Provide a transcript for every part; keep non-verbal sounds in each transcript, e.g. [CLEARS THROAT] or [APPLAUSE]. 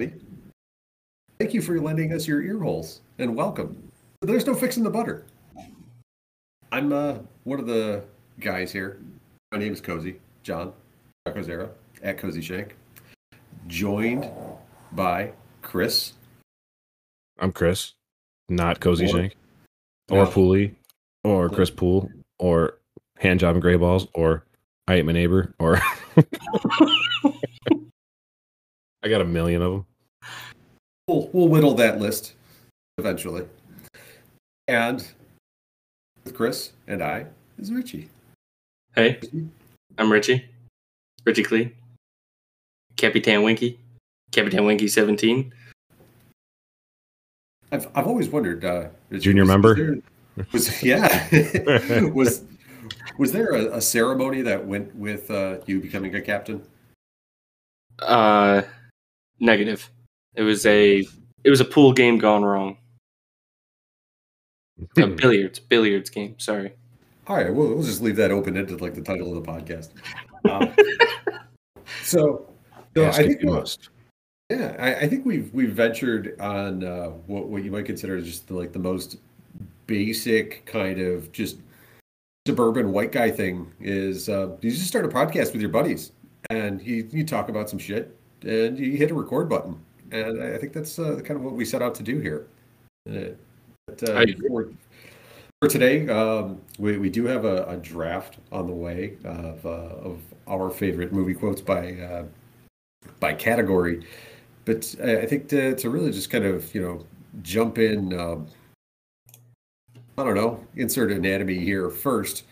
everybody. Thank you for lending us your ear holes and welcome. There's no fixing the butter. I'm uh, one of the guys here. My name is Cozy, John Cozera at Cozy Shank, joined by Kris. I'm Kris, not Cozy Or- Shank, or No. Pooley, or Kris Pool, or Hand Job and Gray Balls, or I Ate My Neighbor, or [LAUGHS] I got a million of them. We'll, we'll whittle that list eventually. And with Kris and I is Richie. Hey, I'm Richie. Richie Clee. Capitan Winky. Capitan Winky 17. I've, I've always wondered, uh, Richie, Junior was- member? Was, there- was yeah [LAUGHS] was was there a, a ceremony that went with uh, you becoming a captain? Uh, negative. It was a it was a pool game gone wrong. [LAUGHS] A billiards billiards game. Sorry. All right, we'll, we'll just leave that open ended like the title of the podcast. Um, [LAUGHS] so, so I think you must. Yeah, I, I think we've we've ventured on uh, what what you might consider just the, like the most basic kind of just suburban white guy thing is uh, you just start a podcast with your buddies and you you talk about some shit and you hit a record button and I think that's uh, kind of what we set out to do here. Uh, but, uh, for, for today, um, we, we do have a, a draft on the way of, uh, of our favorite movie quotes by uh, by category. But I I think to, to really just kind of you know jump in, um, I don't know, insert anatomy here first.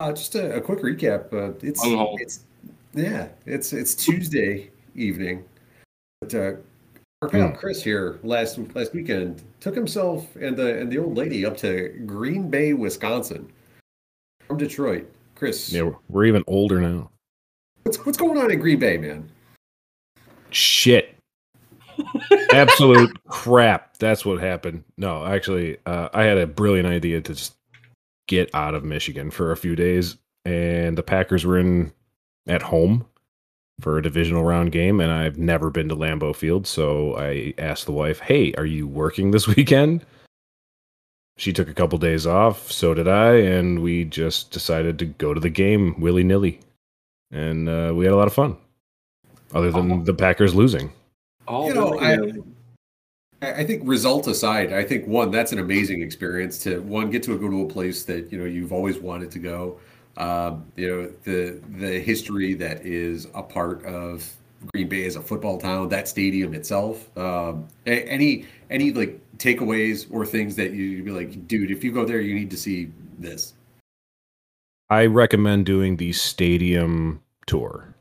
Uh, just a, a quick recap. Uh, it's it's yeah, it's it's Tuesday evening. But uh, our pal Hmm. Kris here last last weekend took himself and the and the old lady up to Green Bay, Wisconsin, from Detroit. Kris, Yeah, we're- we're even older now. what's what's going on in Green Bay, man? Shit. [LAUGHS] Absolute crap. That's what happened. No, actually, uh, I had a brilliant idea to just get out of Michigan for a few days, and the Packers were in at home for a divisional round game, and I've never been to Lambeau Field, so I asked the wife, "Hey, are you working this [LAUGHS] weekend?" She took a couple days off, so did I, and we just decided to go to the game willy nilly, and uh, we had a lot of fun. Other than Oh. the Packers losing. Oh, You know, I- I I think result aside, I think one that's an amazing experience to one get to go to a place that you know you've always wanted to go. Um, you know the the history that is a part of Green Bay as a football town, that stadium itself. Um, any any like takeaways or things that you'd be like, dude, if you go there, you need to see this. I recommend doing the stadium tour.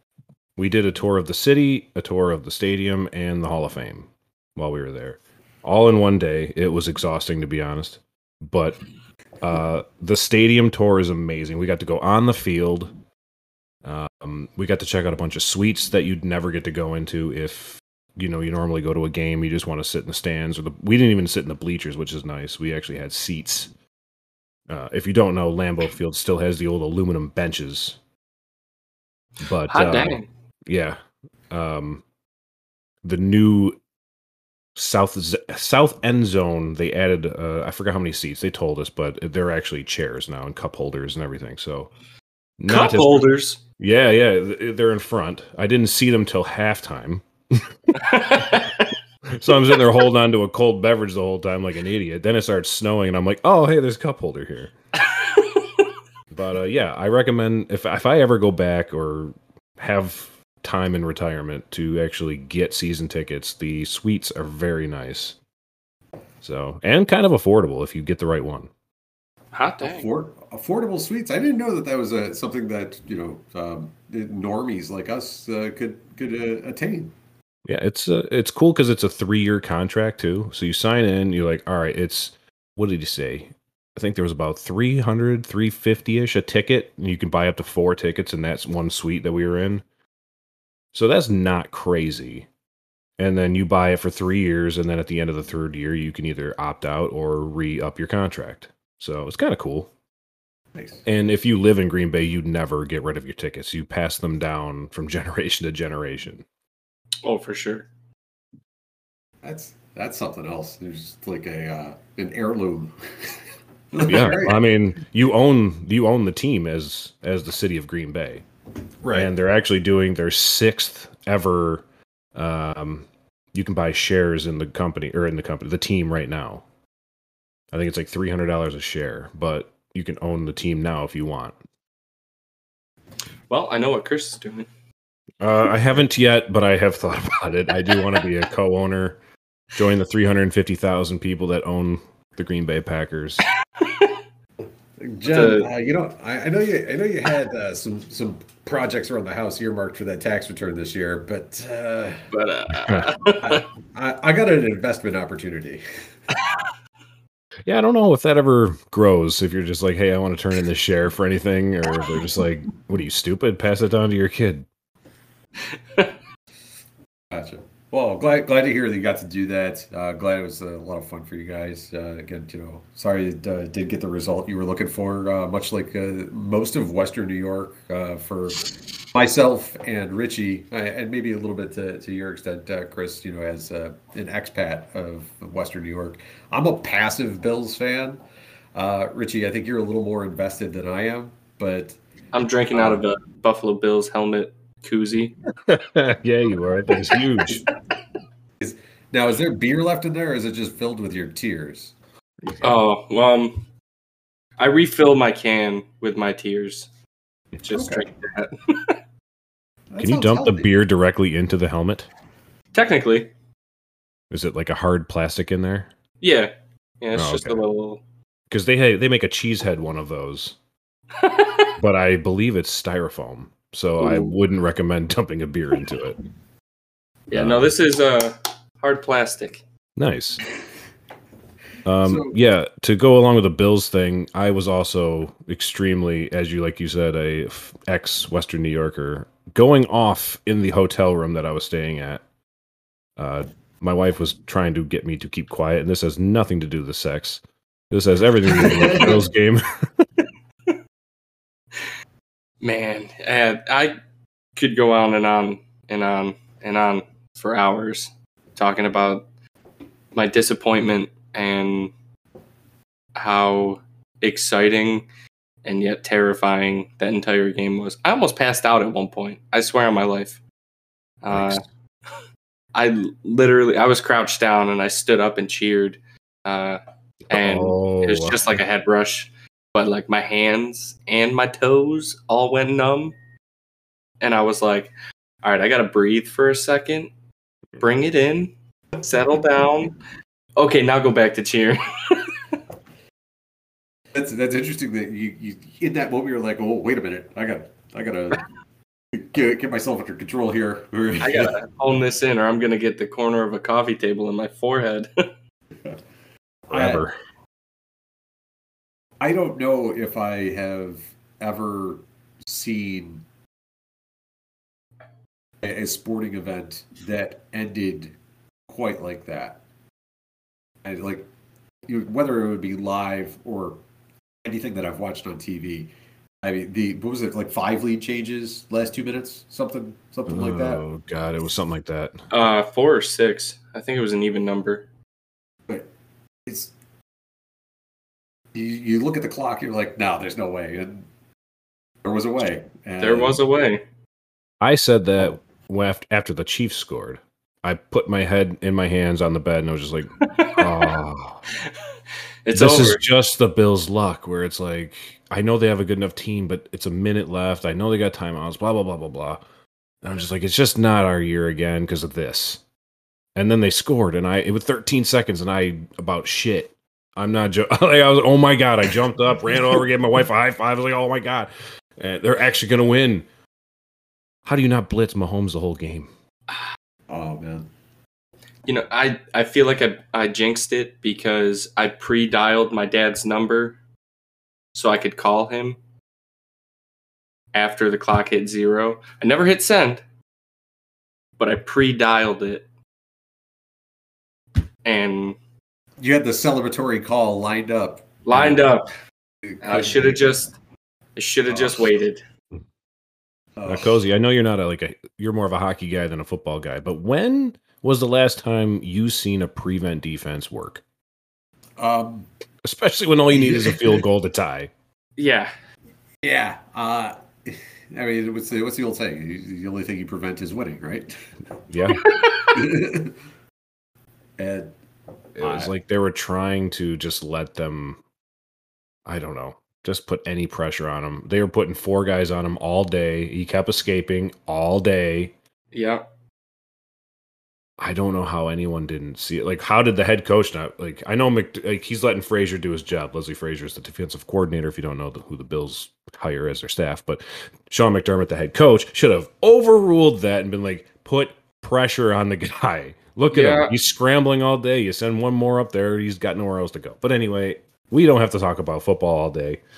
We did a tour of the city, a tour of the stadium, and the Hall of Fame while we were there. All in one day. It was exhausting, to be honest. But uh, the stadium tour is amazing. We got to go on the field. Um, we got to check out a bunch of suites that you'd never get to go into if you know you normally go to a game. You just want to sit in the stands, or the we didn't even sit in the bleachers, which is nice. We actually had seats uh, if you don't know, Lambeau Field still has the old aluminum benches. But Hot uh, dang. yeah, um, the new south south end zone they added. Uh, I forgot how many seats they told us, but they're actually chairs now and cup holders and everything. So Cup as- holders. yeah, yeah, they're in front. I didn't see them till halftime. [LAUGHS] So I'm sitting there holding on to a cold beverage the whole time like an idiot. Then it starts snowing, and I'm like, "Oh, hey, there's a cup holder here." [LAUGHS] But uh, yeah, I recommend if if I ever go back or have time in retirement to actually get season tickets, the suites are very nice. So and kind of affordable if you get the right one. Hot dang. Afford, affordable suites. I didn't know that that was a, something that you know um, normies like us uh, could could uh, attain. Yeah, it's uh, it's cool because it's a three year contract too. So you sign in, you're like, all right, it's what did you say? I think there was about 300, 350 ish a ticket. And you can buy up to four tickets, and that's one suite that we were in. So that's not crazy. And then you buy it for three years, and then at the end of the third year, you can either opt out or re up your contract. So it's kind of cool. Nice. And if you live in Green Bay, you'd never get rid of your tickets. You pass them down [LAUGHS] from generation to generation. Oh, for sure. That's that's something else. There's like a uh, an heirloom. [LAUGHS] Yeah, I mean, you own you own the team as as the city of Green Bay, and they're actually doing their sixth ever. Um, you can buy shares in the company or in the company, the team right now. I think it's like three hundred dollars a share, but you can own the team now if you want. Well, I know what Kris is doing. Uh, I haven't yet, but I have thought [LAUGHS] about it. I do want to be a co-owner, join the three hundred fifty thousand people that own the Green Bay Packers. [LAUGHS] Jen, uh, you know, I, I know you, I know you had uh, some some projects around the house earmarked for that tax return this year, but uh, But uh, [LAUGHS] I, I got an investment opportunity. [LAUGHS] Yeah, I don't know if that ever grows. If you're just like, hey, I want to turn in this share for anything, or if they're just like, what are you stupid? Pass it down to your kid. Gotcha. Well, glad glad to hear that you got to do that. Uh, glad it was a lot of fun for you guys. Uh, again, you know, sorry it uh, did get the result you were looking for. Uh, much like uh, most of Western New York, uh, for myself and Richie, and maybe a little bit to, to your extent, Kris. You know, as an expat of Western New York, I'm a passive Bills fan. Richie, I think you're a little more invested than I am, but I'm drinking out of a Buffalo Bills helmet koozie. [LAUGHS] yeah, you are. That is huge. now is there beer left in there, or is it just filled with your tears? Oh, well, um, I refill my can with my tears. Just Okay. drink that. [LAUGHS] That Can you sounds dump the beer directly into the helmet? Technically, Is it like a hard plastic in there? yeah. Yeah, it's Oh, just okay. a little. Because they ha- they make a cheesehead one of those, [LAUGHS] but I believe it's styrofoam. So I wouldn't recommend [LAUGHS] dumping a beer into it. [LAUGHS] yeah, no, this is uh, hard plastic. Nice. [LAUGHS] Um, So- yeah, to go along with the Bills thing, I was also extremely, as you like you said, a f- ex Western New Yorker. Going off in the hotel room that I was staying at, uh, my wife was trying to get me to keep quiet, and this has nothing to do with sex. This has everything to do with the Bills game. Man, uh, I could go on and on and on and on for hours talking about my disappointment and how exciting and yet terrifying that entire game was. I almost passed out at one point. I swear on my life. Uh, [LAUGHS] I literally, I was crouched down and I stood up and cheered. Uh, and oh, it was just like a head rush, but like my hands and my toes all went numb. And I was like, all right, I got to breathe for a second, bring it in, settle down. Okay, now go back to cheering. [LAUGHS] That's that's interesting that you, you in that moment you're like, oh wait a minute, I got I gotta get, get myself under control here. I got to hone this in or I'm going to get the corner of a coffee table in my forehead. [LAUGHS] [LAUGHS] forever. I don't know if I have ever seen a, a sporting event that ended quite like that. And like you, whether it would be live or anything that I've watched on TV. I mean, the what was it like five lead changes last two minutes, something something like that. Oh god, it was something like that. uh, four or six. I think it was an even number. But it's you, you look at the clock, you're like, no, there's no way, and there was a way. And There was a way. I said that after the Chiefs scored. I put my head in my hands on the bed and I was just like, [LAUGHS] oh. It's this over. is just the Bills' luck, where it's like, I know they have a good enough team, but it's a minute left. I know they got timeouts, blah, blah, blah, blah, blah. And I'm just like, it's just not our year again because of this. And then they scored, and I, it was 13 seconds, and I about shit. I'm not, jo- [LAUGHS] like, I was, oh my God. I jumped up, ran over, gave my wife a high five. I was like, oh my God. And they're actually going to win. How do you not blitz Mahomes the whole game? Oh man. You know, I, I feel like I, I jinxed it because I pre dialed my dad's number so I could call him after the clock hit zero. I never hit send, but I pre dialed it. And You had the celebratory call lined up. lined up. I should have just I should have just waited. Oh. Now, Cozy, I know you're not a, like a, you're more of a hockey guy than a football guy, but when was the last time you seen a prevent defense work? Um, Especially when all you need is a field [LAUGHS] goal to tie. Yeah. yeah. Uh, I mean, what's the, what's the old saying? The only thing you prevent is winning, right? Yeah. [LAUGHS] and It was like they were trying to just let them, I don't know, just put any pressure on him. They were putting four guys on him all day. He kept escaping all day. Yeah. I don't know how anyone didn't see it. Like, how did the head coach not? Like, I know Mc, like he's letting Frazier do his job. Leslie Frazier is the defensive coordinator. If you don't know the, who the Bills hire as their staff, but Sean McDermott, the head coach, should have overruled that and been like, put pressure on the [LAUGHS] guy. Look at Yeah. him. He's scrambling all day. You send one more up there, he's got nowhere else to go. But anyway, we don't have to talk about football all day. [LAUGHS]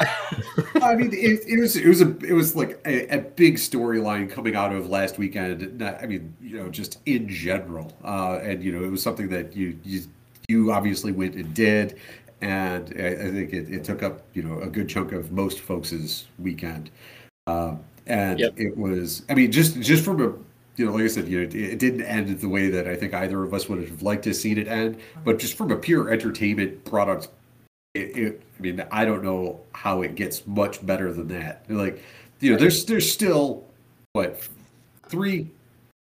I mean, it, it was it was a it was like a, a big storyline coming out of last weekend. I mean, you know, just in general, uh, and you know, it was something that you you you obviously went and did, and I, I think it, it took up you know a good chunk of most folks' weekend, um, and Yep. it was. I mean, just just from a you know, like I said, you know, it, it didn't end the way that I think either of us would have liked to have seen it end, but just from a pure entertainment product it, it, I mean, I don't know how it gets much better than that. Like, you know, there's there's still what three?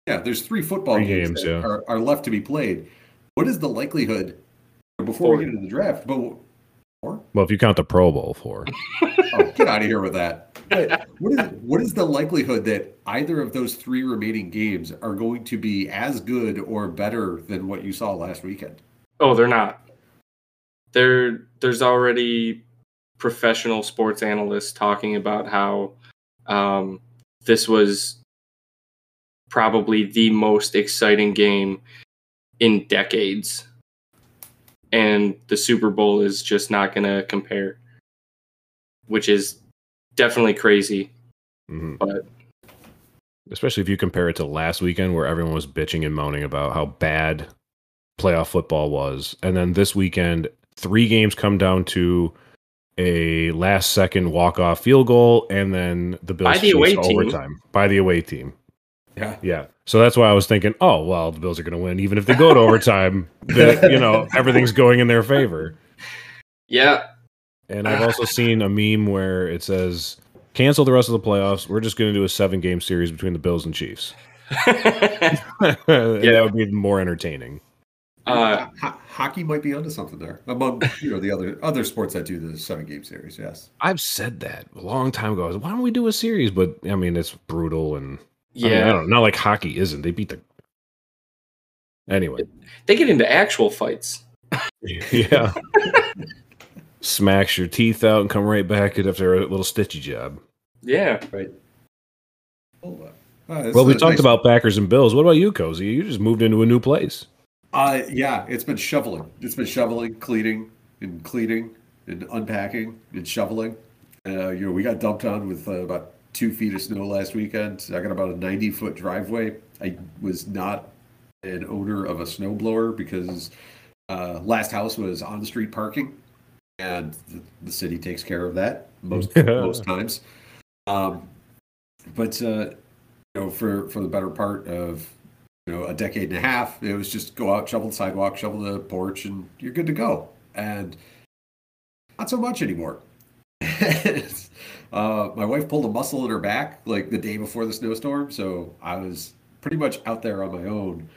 Yeah, there's three football Three games, games, yeah. are, are left to be played. What is the likelihood before Four. we get into the draft? But four? Well, if you count the Pro Bowl four. Oh, get out of here with that. What is what is the likelihood that either of those three remaining games are going to be as good or better than what you saw last weekend? Oh, they're not. There, there's already professional sports analysts talking about how um, this was probably the most exciting game in decades, and the Super Bowl is just not going to compare, which is definitely crazy. Mhm. But especially if you compare it to last weekend where everyone was bitching and moaning about how bad playoff football was, and then this weekend three games come down to a last second walk off field goal, and then the Bills By the away to team. overtime by the away team. Yeah. Yeah. So that's why I was thinking, oh well, the Bills are going to win, even if they go to [LAUGHS] overtime. That you know everything's going in their favor. yeah, And [LAUGHS] I've also seen a meme where it says, "Cancel the rest of the playoffs. We're just going to do a seven game series between the Bills and Chiefs." And [LAUGHS] That would be more entertaining. uh, Ho- hockey might be onto something there among you know the other other sports that do the seven game series. Yes. I've said that a long time ago. I was, Why don't we do a series? But I mean, it's brutal and I mean, I yeah, don't know. Not like hockey isn't. They beat the. Anyway, they get into actual fights. [LAUGHS] yeah. Smacks your teeth out and come right back after a little stitchy job. Yeah. Right. Well, uh, Well, we talked nice- about Packers and Bills. What about you, Cozy? You just moved into a new place. Uh, yeah, it's been shoveling. It's been shoveling, cleaning, and cleaning, and unpacking, and shoveling. Uh, you know, we got dumped on with uh, about two feet of snow last weekend. I got about a 90 foot driveway. I was not an owner of a snowblower because uh, last house was on street parking, and the, the city takes care of that most [LAUGHS] most times. Um, but uh, you know, for for the better part of you know a decade and a half, it was just go out, shovel the sidewalk, shovel the porch, and you're good to go. And not so much anymore. [LAUGHS] uh, my wife pulled a muscle in her back like the day before the snowstorm, so I was pretty much out there on my own,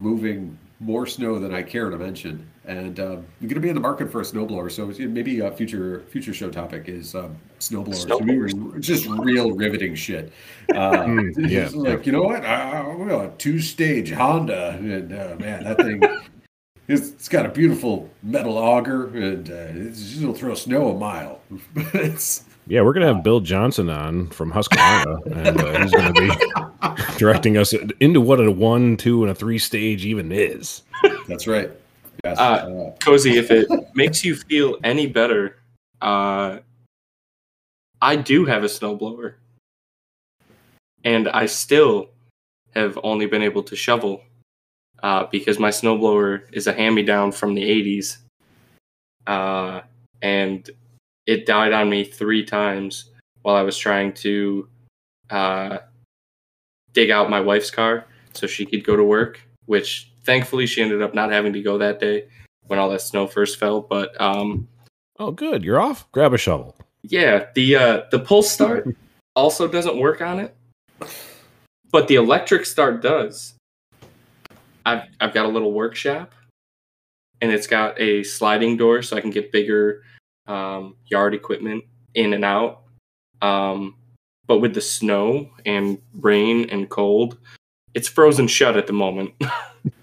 moving more snow than I care to mention. And um, I'm going to be in the market for a snowblower, so maybe a future future show topic is um, snowblowers. Snowblowers. Just real riveting shit. Uh, Mm, yeah, just like you know what? Uh, well, a two-stage Honda, and uh, man, that thing. [LAUGHS] It's, it's got a beautiful metal auger, and uh, it's, it'll throw snow a mile. [LAUGHS] it's, Yeah, we're gonna have Bill Johnson on from Husqvarna, and uh, he's gonna be [LAUGHS] directing us into what a one, two, and a three stage even is. that's right. Uh, Uh, Cozy, if it makes you feel any better, uh, I do have a snowblower. And I still have only been able to shovel uh, because my snowblower is a hand me down from the 80s. Uh, and it died on me three times while I was trying to uh, dig out my wife's car so she could go to work which thankfully she ended up not having to go that day when all that snow first fell. But um, Oh, good. You're off. Grab a shovel. yeah, the uh, the pull start [LAUGHS] also doesn't work on it, but the electric start does. I've I've got a little workshop, and it's got a sliding door, so I can get bigger um, yard equipment in and out. Um, but with the snow and rain and cold, it's frozen shut at the moment. [LAUGHS]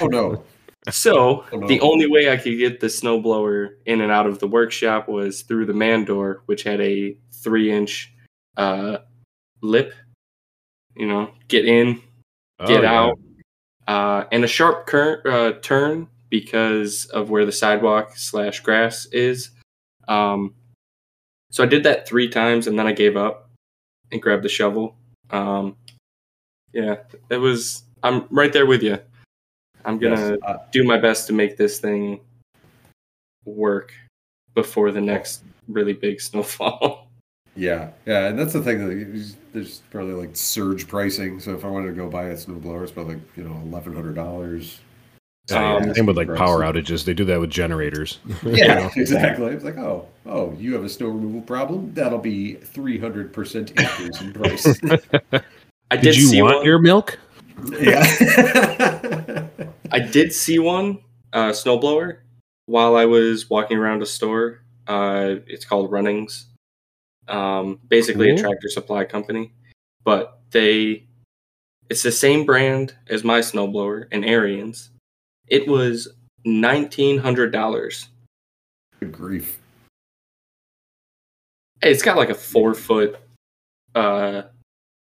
Oh no. So Oh, no. the only way I could get the snowblower in and out of the workshop was through the man door, which had a three inch uh, lip. You know, get in, Oh, get yeah. out, uh, and a sharp cur- uh, turn because of where the sidewalk slash grass is. Um, so I did that three times, and then I gave up and grabbed the shovel. Um, yeah, it was. I'm right there with you. I'm gonna Yes, uh, do my best to make this thing work before the next really big [LAUGHS] snowfall. yeah, yeah, and that's the thing. That is- there's probably like surge pricing. So if I wanted to go buy a snowblower, it's probably like you know eleven hundred dollars. Um, Same with like Gross. power outages. They do that with generators. [LAUGHS] Yeah, [LAUGHS] exactly. It's like, oh, oh, you have a snow removal problem. That'll be three hundred percent increase in price. I did, Did you see want one. your milk? yeah. I did see one uh, snowblower while I was walking around a store. Uh, it's called Runnings. Um, basically, a tractor supply company, but they it's the same brand as my snowblower, and Ariens. It was nineteen hundred dollars. Good grief. It's got like a four foot uh,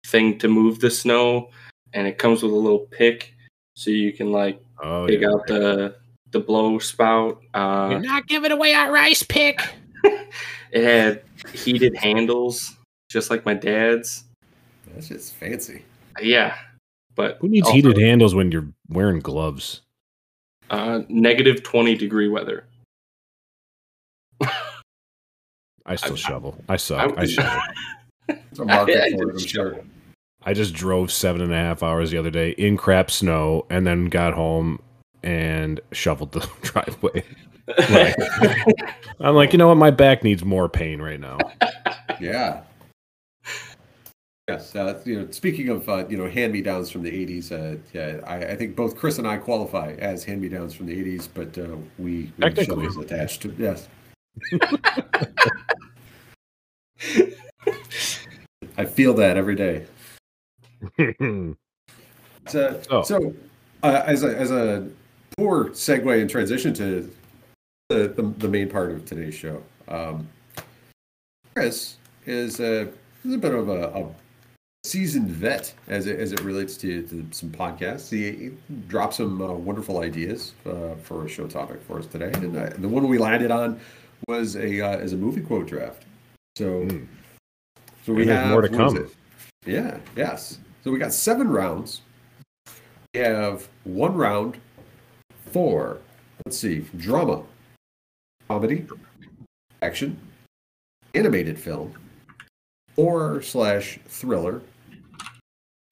thing to move the snow, and it comes with a little pick, so you can like Oh, dig yeah. out the the blow spout. Uh, You're not giving away our rice pick. [LAUGHS] It had heated handles, just like my dad's. That's just fancy. Yeah, but Who needs also, heated handles when you're wearing gloves? Uh, negative twenty degree weather. I still I- shovel. I suck. I- I, shovel. [LAUGHS] It's a market I- I for it, I'm sure. I just drove seven and a half hours the other day in crap snow, and then got home and shoveled the [LAUGHS] driveway. Right. I'm like, you know what? My back needs more pain right now. Yeah. Yes, uh, you know, speaking of uh, you know hand-me-downs from the '80s, uh, yeah, I, I think both Kris and I qualify as hand-me-downs from the '80s, but uh, we, we Technically. shovels attached. To, yes, [LAUGHS] [LAUGHS] I feel that every day. So, Oh. so uh, as a as a poor segue and transition to the, the, the main part of today's show, um, Kris is a, is a bit of a, a seasoned vet as it, as it relates to, to some podcasts. He, he dropped some uh, wonderful ideas uh, for a show topic for us today, and uh, the one we landed on was a uh, is a movie quote draft. So, Mm. so we And have more to come. Yeah, yes. So we got seven rounds. We have one round for, let's see, drama, comedy, action, animated film, horror slash thriller,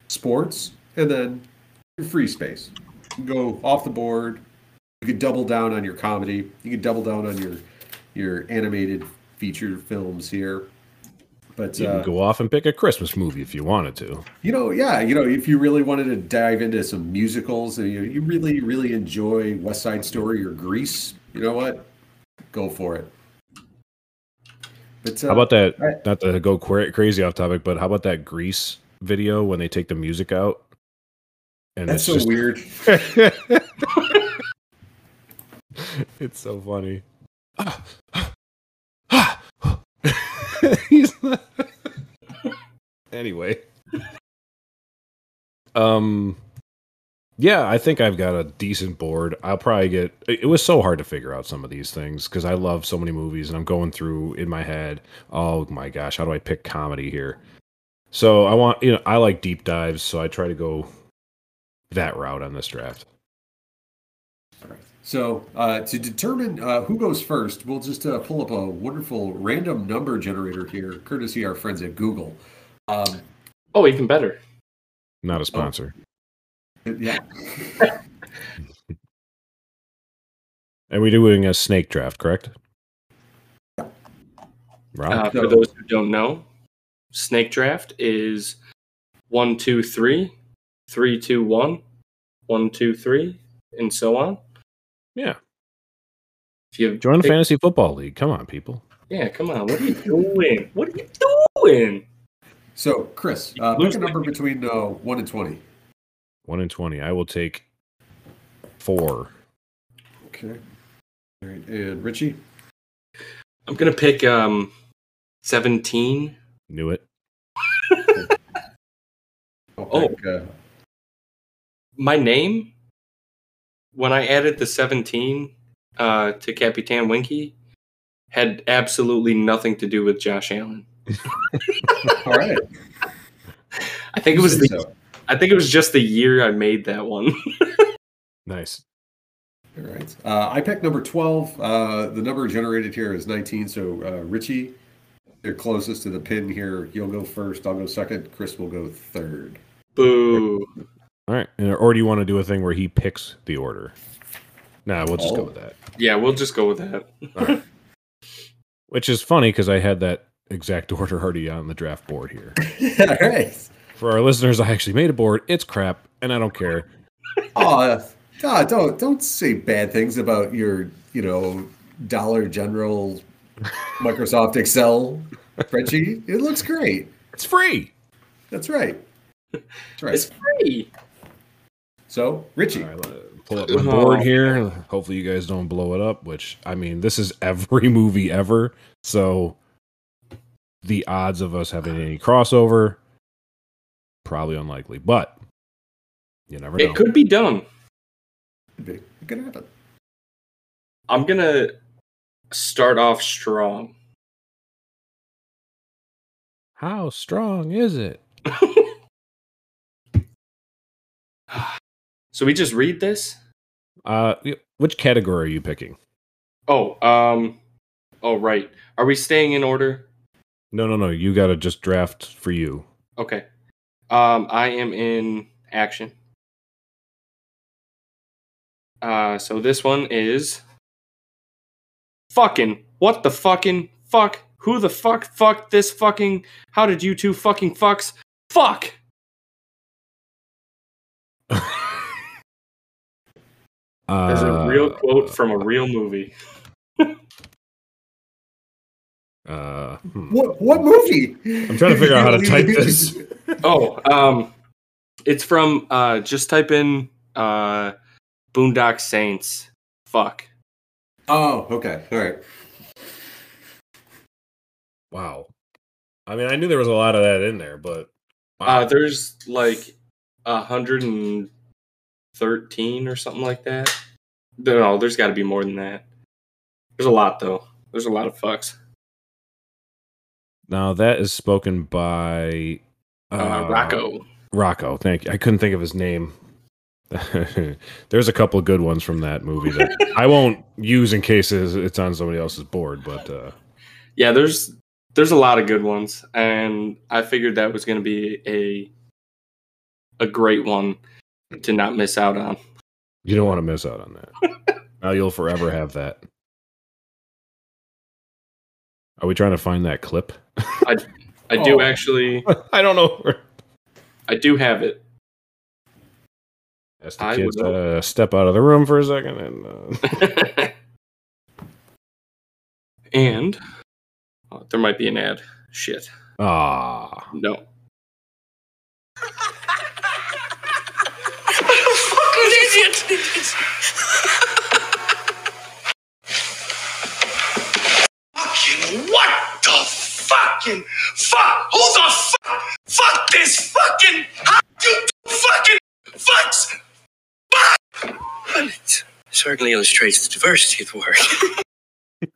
sports, and then your free space. You can go off the board. You could double down on your comedy. You could double down on your your animated feature films here. But You uh, can go off and pick a Christmas movie if you wanted to. you know, yeah, you know, if you really wanted to dive into some musicals and you, you really, really enjoy West Side Story or Grease, you know what? Go for it. But uh, How about that? I- Not to go cra- crazy off topic, but how about that Grease video when they take the music out? And that's so just weird. [LAUGHS] it's so funny. [LAUGHS] anyway. Um yeah, I think I've got a decent board. I'll probably get it was so hard to figure out some of these things because I love so many movies and I'm going through in my head, oh my gosh, how do I pick comedy here? So I want you know, I like deep dives, so I try to go that route on this draft. So uh, to determine uh, who goes first, we'll just uh, pull up a wonderful random number generator here, courtesy our friends at Google. Um, Oh, even better. Not a sponsor. yeah. [LAUGHS] And we're doing a snake draft, correct? Rob? Uh, for those who don't know, snake draft is one, two, three, three, two, one, one, two, three, and so on. Yeah. If you Join the fantasy football league. Come on, people. Yeah, come on. What are you doing? What are you doing? So, Kris, uh, pick a number between uh, one and twenty. One and twenty. I will take four. Okay. All right, and Richie. I'm gonna pick um seventeen. Knew it. [LAUGHS] I'll Oh. pick, uh, My name, when I added the seventeen uh, to Capitan Winky, had absolutely nothing to do with Josh Allen. [LAUGHS] all right. I think it was the So, I think it was just the year I made that one. [LAUGHS] Nice. all right. Uh, I picked number twelve. Uh, the number generated here is nineteen. So, uh, Richie, you're closest to the pin here. You'll go first. I'll go second. Kris will go third. Boo. All right. And- Or do you want to do a thing where he picks the order? Nah, we'll just go Oh. with that. Yeah, we'll just go with that. [LAUGHS] Which is funny because I had that exact order already on the draft board here. [LAUGHS] all right. For our listeners, I actually made a board. It's crap, and I don't care. Oh, uh, God, don't don't say bad things about your, you know, Dollar General, Microsoft Excel [LAUGHS] spreadsheet. It looks great. It's free. That's right. That's right. It's free. So, Richie, All right, let me pull up my oh. board here. Hopefully, you guys don't blow it up. Which I mean, this is every [LAUGHS] movie ever, so the odds of us having any crossover probably unlikely. But you never know. It could be done. could be. it could happen. I'm gonna start off strong. How strong is it? [LAUGHS] so we just read this? Uh, which category are you picking? Oh, um oh right. Are we staying in order? No, no, no. You got to just draft for you. Okay. Um I am in action. Uh so this one is fucking what the fucking fuck who the fuck fuck this fucking how did you two fucking fucks fuck There's a real Uh, quote from a real movie. [LAUGHS] Uh, hmm. What what movie? I'm trying to figure out how to [LAUGHS] type this. Oh, um, it's from uh, just type in uh, Boondock Saints. Fuck. Oh, okay. All right. Wow. I mean, I knew there was a lot of that in there, but Uh, there's like a hundred and thirteen or something like that. No, there's got to be more than that. There's a lot though. There's a lot of fucks. now that is spoken by Uh, Rocco. Rocco, thank you. I couldn't think of his name. [LAUGHS] There's a couple of good ones from that movie that [LAUGHS] I won't use in case it's it's on somebody else's board, but uh, Yeah, there's there's a lot of good ones, and I figured that was going to be a a great one to not miss out on. you don't want to miss out on that. [LAUGHS] now you'll forever have that. Are we trying to find that clip? I do [LAUGHS] Oh. actually. [LAUGHS] I don't know. where- I do have it. Ask the I kids uh, step out of the room for a second and uh, and oh, there might be an ad. Shit. ah. No. fucking idiot! fucking what the fucking fuck? Who the fuck? Fuck this fucking how you fucking fucks? Well, it certainly illustrates the diversity of the word.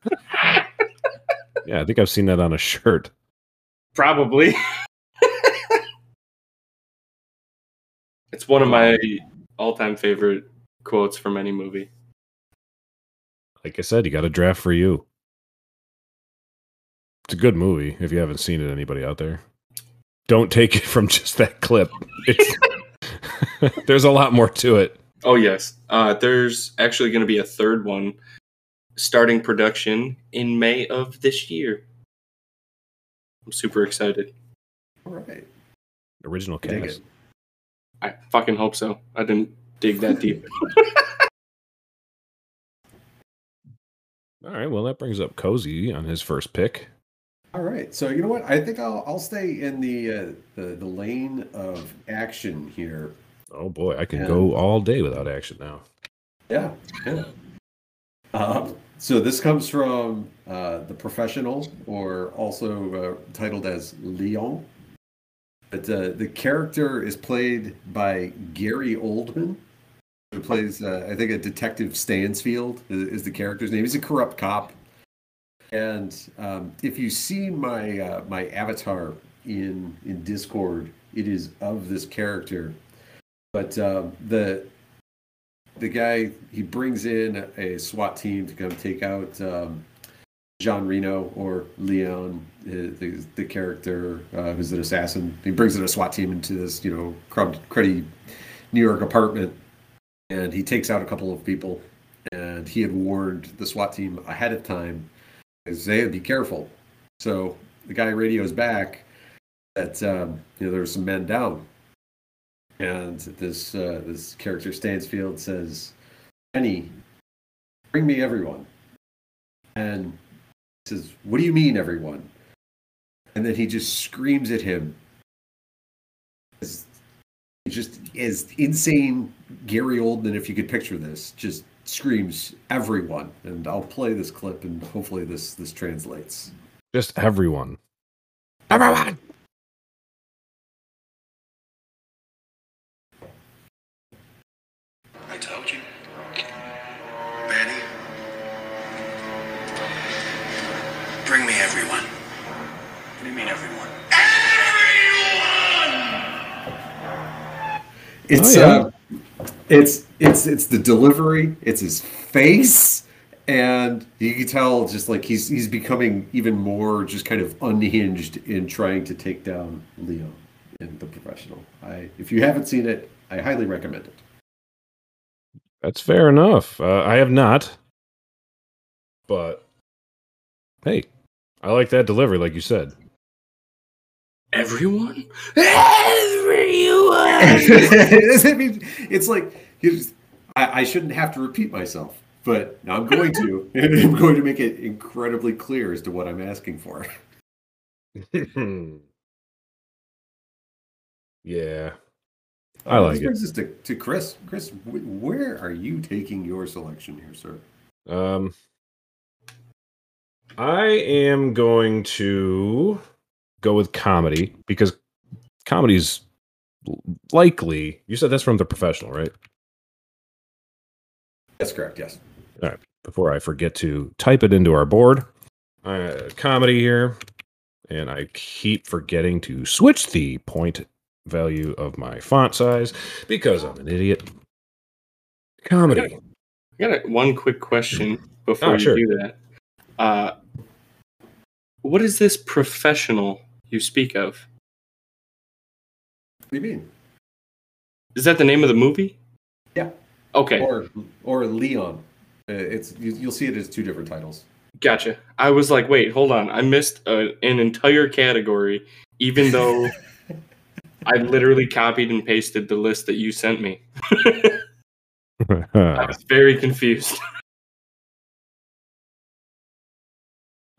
[LAUGHS] Yeah, I think I've seen that on a shirt. Probably. [LAUGHS] it's one of my all-time favorite quotes from any movie. Like I said, you got a draft for you. It's a good movie if you haven't seen it. Anybody out there? Don't take it [LAUGHS] from just that clip. It's, [LAUGHS] there's a lot more to it. Oh yes. Uh, there's actually going to be a third one starting production in May of this year. I'm super excited. All right. Original Dig cast. it. I fucking hope so. I didn't dig that deep. [LAUGHS] All right. Well, that brings up Cozy on his first pick. All right. So you know what? I think I'll I'll stay in the uh, the the lane of action here. Oh boy, I can Yeah. go all day without action now. Yeah. Yeah. Um, so this comes from uh, the professional, or also uh, titled as Leon. But uh, the character is played by Gary Oldman, who plays, uh, I think, a detective Stansfield is, is the character's name. He's a corrupt cop. And um, if you see my uh, my avatar in in Discord, it is of this character. But um, the the guy he brings in a SWAT team to come take out um, Jean Reno or Leon, uh, the the character uh, who's an assassin. He brings in a SWAT team into this you know crud, cruddy New York apartment, and he takes out a couple of people. And he had warned the SWAT team ahead of time, say, "Be careful." So the guy radios back that um, you know there some men down, and this uh, this character Stansfield says, "Benny, bring me everyone." And he says, "What do you mean, everyone?" And then he just screams at him. Just is insane. Gary Oldman, if you could picture this, just screams everyone. And I'll play this clip, and hopefully this this translates. Just everyone. Everyone. It's Oh, yeah. uh, it's it's it's the delivery. It's his face, and you can tell just like he's he's becoming even more just kind of unhinged in trying to take down Leo in the professional. I if you haven't seen it, I highly recommend it. That's fair enough. Uh, I have not, but hey, I like that delivery, like you said. Everyone? [LAUGHS] [LAUGHS] It's like just, I, I shouldn't have to repeat myself, but now I'm going to, [LAUGHS] and I'm going to make it incredibly clear as to what I'm asking for. [LAUGHS] yeah, I Uh, like this it. brings us to, to Kris. Kris, where are you taking your selection here, sir? Um, I am going to go with comedy because comedy's likely. You said that's from the professional, right? That's correct. Yes. All right. Before I forget to type it into our board, uh, comedy here, and I keep forgetting to switch the point value of my font size because I'm an idiot. Comedy. I got a, one quick question before Oh, you sure. do that. Uh, what is this professional you speak of? What do you mean? Is that the name of the movie? Yeah. Okay, Or or Leon? Uh, it's you, you'll see it as two different titles. gotcha. I was like, wait, hold on. I missed uh an entire category, even though [LAUGHS] I literally copied and pasted the list that you sent me. [LAUGHS] I was very confused. [LAUGHS]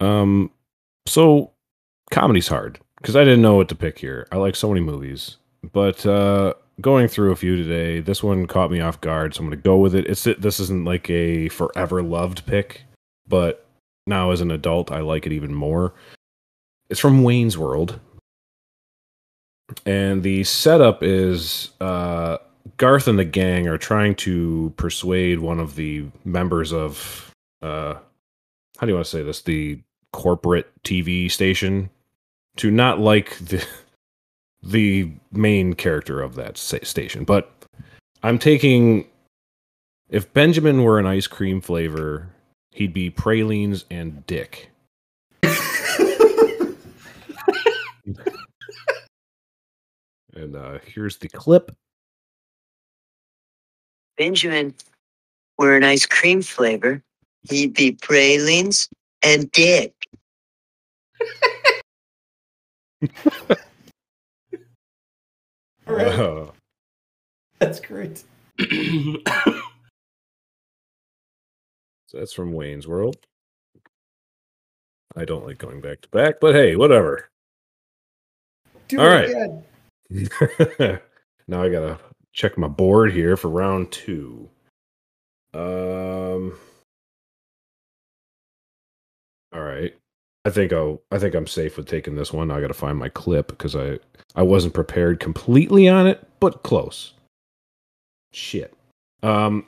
Um, so comedy's hard because I didn't know what to pick here. I like so many movies, but uh, going through a few today, this one caught me off guard, so I'm gonna go with it. It's this isn't like a forever loved pick, but now as an adult, I like it even more. It's from Wayne's World, and the setup is uh, Garth and the gang are trying to persuade one of the members of uh, how do you want to say this? The corporate TV station to not like the the main character of that station. But I'm taking if Benjamin were an ice cream flavor, he'd be pralines and dick. [LAUGHS] And uh, here's the clip. Benjamin were an ice cream flavor, he'd be pralines and dick. [LAUGHS] [LAUGHS] Right. Uh, [LAUGHS] That's great. so that's from Wayne's World. I don't like going back to back, but hey, whatever. Do All it right. again. [LAUGHS] now I gotta check my board here for round two. Um. All right. I think I'll. I think I'm safe with taking this one. I gotta find my clip because I I wasn't prepared completely on it, but close. Shit. Um.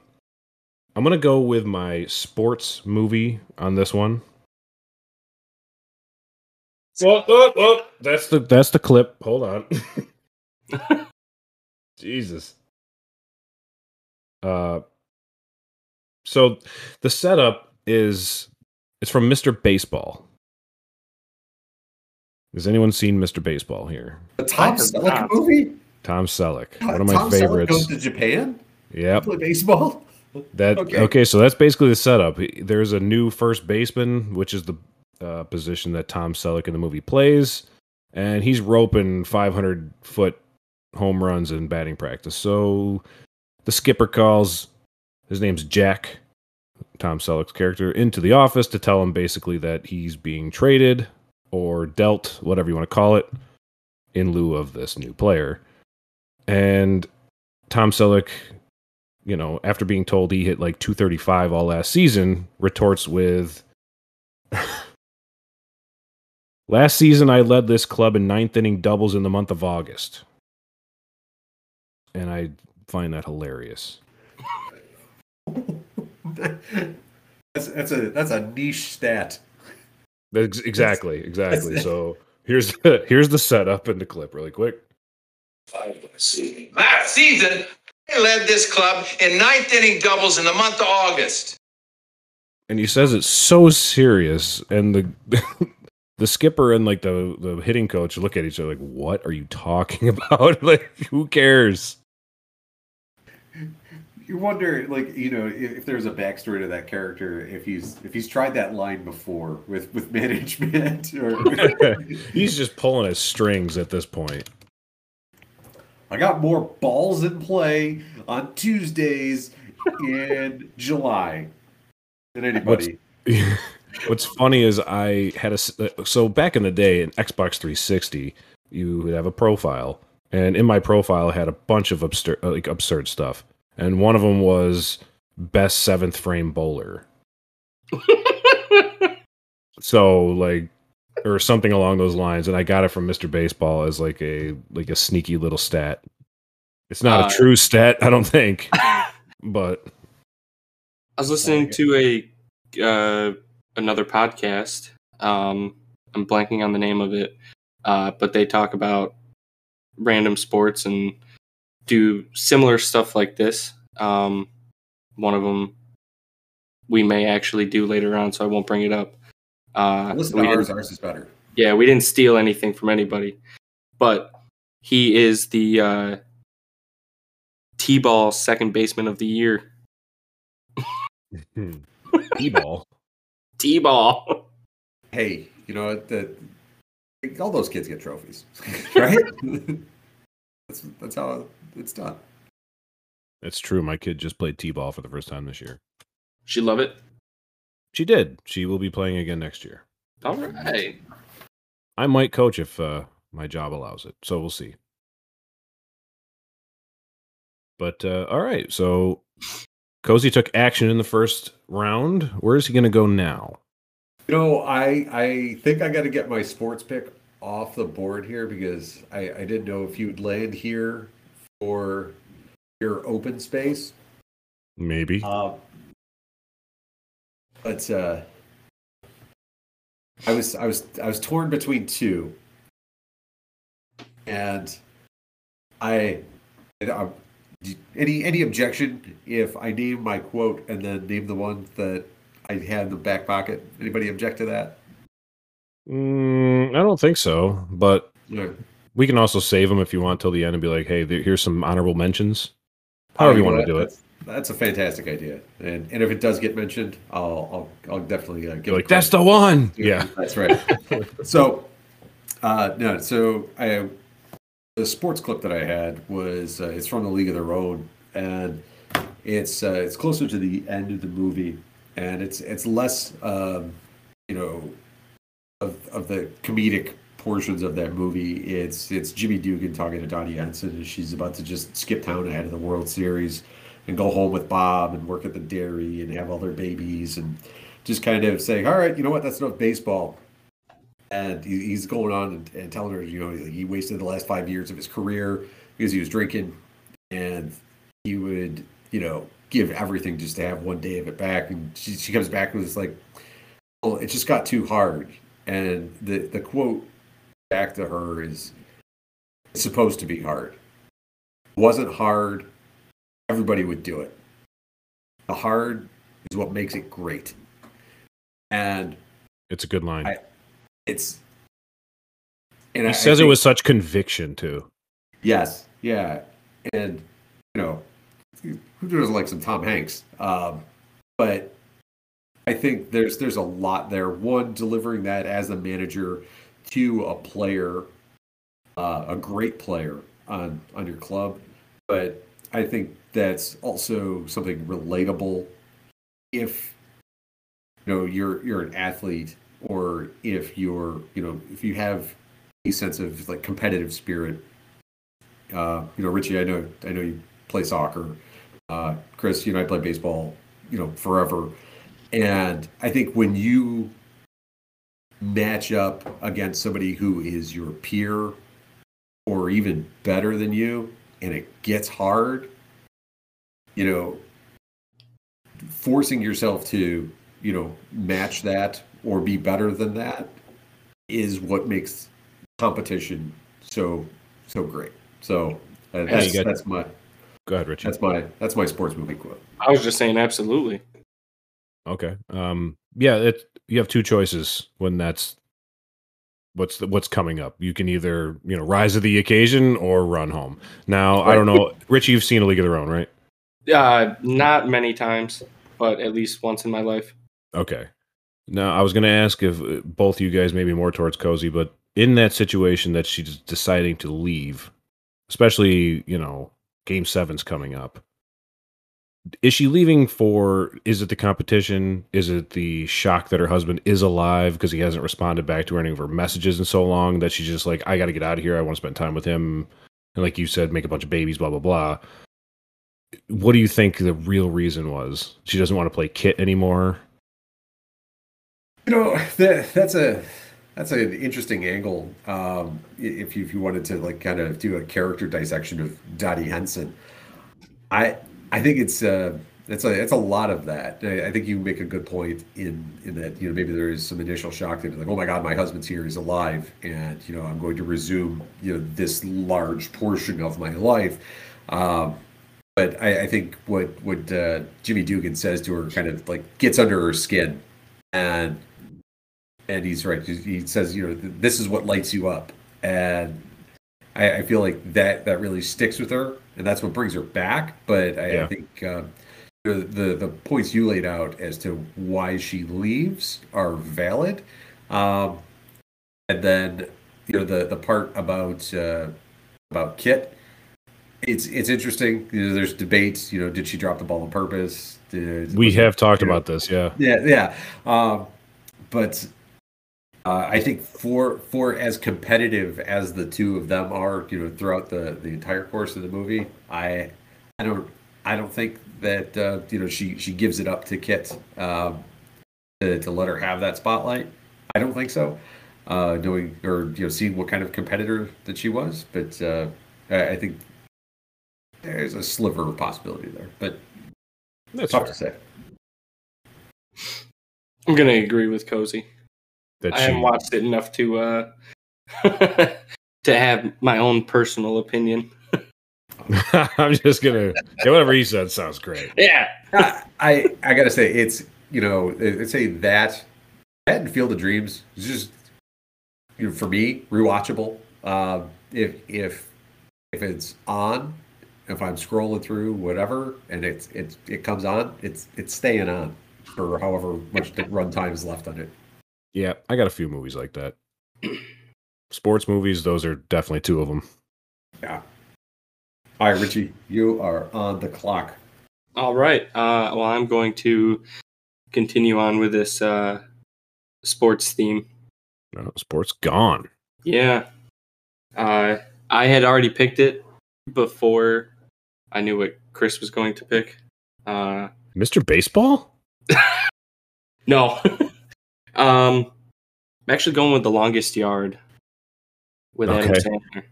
I'm gonna go with my sports movie on this one. Well, well, well, that's the that's the clip. Hold on. [LAUGHS] Jesus. Uh so the setup is it's from Mr. Baseball. Has anyone seen Mr. Baseball here? The Tom I Selleck not. movie. Tom Selleck, God, one of my Tom Selleck favorites. goes to Japan. Yep. Play baseball. That okay. Okay. So that's basically the setup. There's a new first baseman, which is the uh, position that Tom Selleck in the movie plays, and he's roping 500 foot home runs in batting practice. So the skipper calls his name's Jack, Tom Selleck's character, into the office to tell him basically that he's being traded or dealt, whatever you want to call it, in lieu of this new player. And Tom Selleck you know, after being told he hit like 235 all last season, retorts with [LAUGHS] Last season, I led this club in ninth inning doubles in the month of August. And I find that hilarious. [LAUGHS] that's that's a that's a niche stat. Ex- Exactly, exactly. [LAUGHS] So here's the, [LAUGHS] here's the setup and the clip really quick. Last season, I led this club in ninth inning doubles in the month of August. and he says it's so serious and the [LAUGHS] the skipper and like the the hitting coach look at each other like what are you talking about like who cares You wonder, like you know, if, if there's a backstory to that character, if he's if he's tried that line before with with [LAUGHS] management, or [LAUGHS] he's just pulling his strings at this point I got more balls in play on Tuesdays in July than anybody. [LAUGHS] what's funny is i had a uh, so back in the day in xbox 360 you would have a profile and in my profile I had a bunch of absurd like absurd stuff and one of them was best seventh frame bowler. [LAUGHS] So like or something along those lines. And i got it from mr baseball as like a like a sneaky little stat. It's not Uh, a true stat i don't think [LAUGHS] but I was listening to a uh, another podcast. Um, I'm blanking on the name of it, uh, but they talk about random sports and do similar stuff like this. Um, one of them we may actually do later on, so I won't bring it up. Uh, we ours. Ours is better. yeah, we didn't steal anything from anybody, but he is the uh, T-ball second baseman of the year. [LAUGHS] T-ball. T-ball. Hey, you know what? The, all those kids get trophies, [LAUGHS] right? [LAUGHS] that's that's how it's done. it's true my kid just played t-ball for the first time this year She love it. She did. She will be playing again next year. All right. I might coach if uh, my job allows it. So we'll see. But uh, all right. So Cozy took action in the first round. Where is he going to go now? You know, I I think I got to get my sports pick off the board here because I I didn't know if you'd land here for your open space. Maybe. Uh, but uh, I was I was I was torn between two, and I, I any any objection if I name my quote and then name the one that I had in the back pocket? Anybody object to that? Mm, I don't think so. But. We can also save them if you want till the end and be like, hey, there- here's some honorable mentions. However you want to do it. That's, that's a fantastic idea, and and if it does get mentioned, I'll I'll, I'll definitely uh, give it like that's the one. Yeah. that's right. so, uh, no, so I the sports clip that I had was uh, it's from the League of Their Own, and it's uh, it's closer to the end of the movie, and it's it's less um, you know of of the comedic portions of that movie. It's it's Jimmy Dugan talking to Dottie Henson, and she's about to just skip town ahead of the World Series and go home with Bob and work at the dairy and have all their babies and just kind of saying, all right, you know what, that's enough baseball. And he, he's going on and, and telling her, you know, he wasted the last five years of his career because he was drinking, and he would, you know, give everything just to have one day of it back. And she, she comes back and it's like, well, it just got too hard. And the the quote back to her is, "It's supposed to be hard. It wasn't hard. Everybody would do it. The hard is what makes it great." And It's a good line. I- it's and he I- I says it think- with such conviction too. Yes, yeah, and you know, who doesn't like some Tom Hanks? Um, but I think there's there's a lot there. One, delivering that as a manager to a player, uh, a great player on on your club, but I think that's also something relatable. If you know you're you're an athlete, or if you're you know if you have a sense of like competitive spirit uh, you know, Richie, I know, I know you play soccer. Uh, Kris, you know, I play baseball, you know, forever. And I think when you match up against somebody who is your peer or even better than you, and it gets hard, you know, forcing yourself to, you know, match that or be better than that is what makes competition so so great. So uh, that's, you that's my Go ahead, Richard. that's my that's my sports movie quote. I was just saying, absolutely. Okay. Um. Yeah. It. You have two choices when that's what's the, what's coming up. You can either you know rise to the occasion or run home. Now I don't know, Richie. You've seen a League of Their Own, right? Uh, not many times, but at least once in my life. Okay. Now I was going to ask if uh, both you guys maybe more towards cozy, but in that situation that she's deciding to leave, especially you know Game Seven's coming up. Is she leaving for? Is it the competition? Is it the shock that her husband is alive because he hasn't responded back to any of her messages in so long that she's just like, I got to get out of here. I want to spend time with him, and like you said, make a bunch of babies. Blah blah blah. What do you think the real reason was? She doesn't want to play Kit anymore. You know, that, that's a that's an interesting angle. Um, if you if you wanted to like kind of do a character dissection of Dottie Henson, I I think it's uh it's a it's a lot of that. I, I think you make a good point in in that you know maybe there is some initial shock that like oh my god my husband's here he's alive and you know I'm going to resume you know this large portion of my life. Um, but I, I think what what uh, Jimmy Dugan says to her kind of like gets under her skin, and and he's right. He says, you know, this is what lights you up, and I, I feel like that that really sticks with her, and that's what brings her back. But I, I think uh, the, the the points you laid out as to why she leaves are valid, um, and then you know the the part about uh, about Kit. It's it's interesting. You know, there's debates. You know, did she drop the ball on purpose? Did, We have talked know, about this, yeah. yeah, yeah. Um, but uh, I think for for as competitive as the two of them are, you know, throughout the the entire course of the movie, I I don't I don't think that uh, you know she she gives it up to Kit um, to to let her have that spotlight. I don't think so. Uh, knowing or you know seeing what kind of competitor that she was, but uh, I, I think there's a sliver of possibility there, but That's tough fair. to say. I'm gonna agree with Cozy. That I she, haven't watched it enough to uh [LAUGHS] to have my own personal opinion. [LAUGHS] [LAUGHS] I'm just gonna yeah, whatever he said sounds great. Yeah, I I I gotta say it's you know it's say that that and Field of Dreams is just you know for me rewatchable. Uh, if if if it's on if I'm scrolling through whatever and it's it's it comes on, it's it's staying on for however much the runtime is left on it. Yeah, I got a few movies like that. Sports movies, those are definitely two of them. Yeah. All right, Richie, you are on the clock. All right. Uh, well, I'm going to continue on with this uh, sports theme. No, sports gone. Yeah. Uh, I had already picked it before I knew what Kris was going to pick. Uh, Mr. Baseball? [LAUGHS] no. Um, I'm actually going with The Longest Yard with Adam Sandler.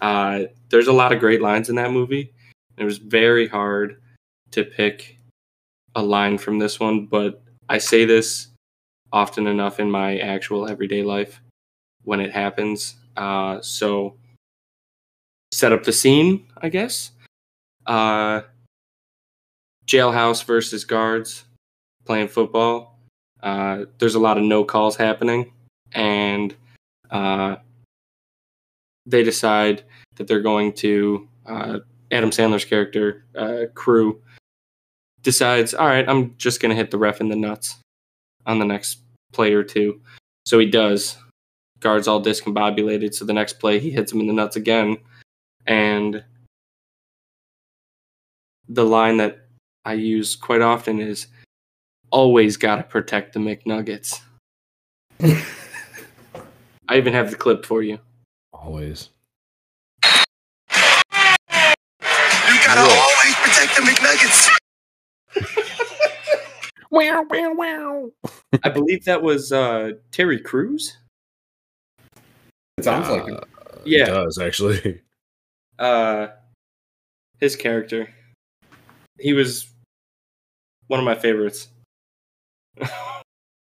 Uh, there's a lot of great lines in that movie. It was very hard to pick a line from this one, but I say this often enough in my actual everyday life when it happens. Uh, so, set up the scene, I guess. Uh, jailhouse versus guards playing football. Uh, there's a lot of no calls happening, and uh, they decide that they're going to. Uh, Adam Sandler's character, uh, Crewe, decides, all right, I'm just going to hit the ref in the nuts on the next play or two. So he does. Guards all discombobulated. So the next play, he hits him in the nuts again. And the line that I use quite often is always got to protect the McNuggets. [LAUGHS] I even have the clip for you. Always. You gotta always protect the McNuggets. [LAUGHS] Wow, wow, wow. I believe that was uh, Terry Crews. It sounds like it. It Yeah. does, actually. uh his character he was one of my favorites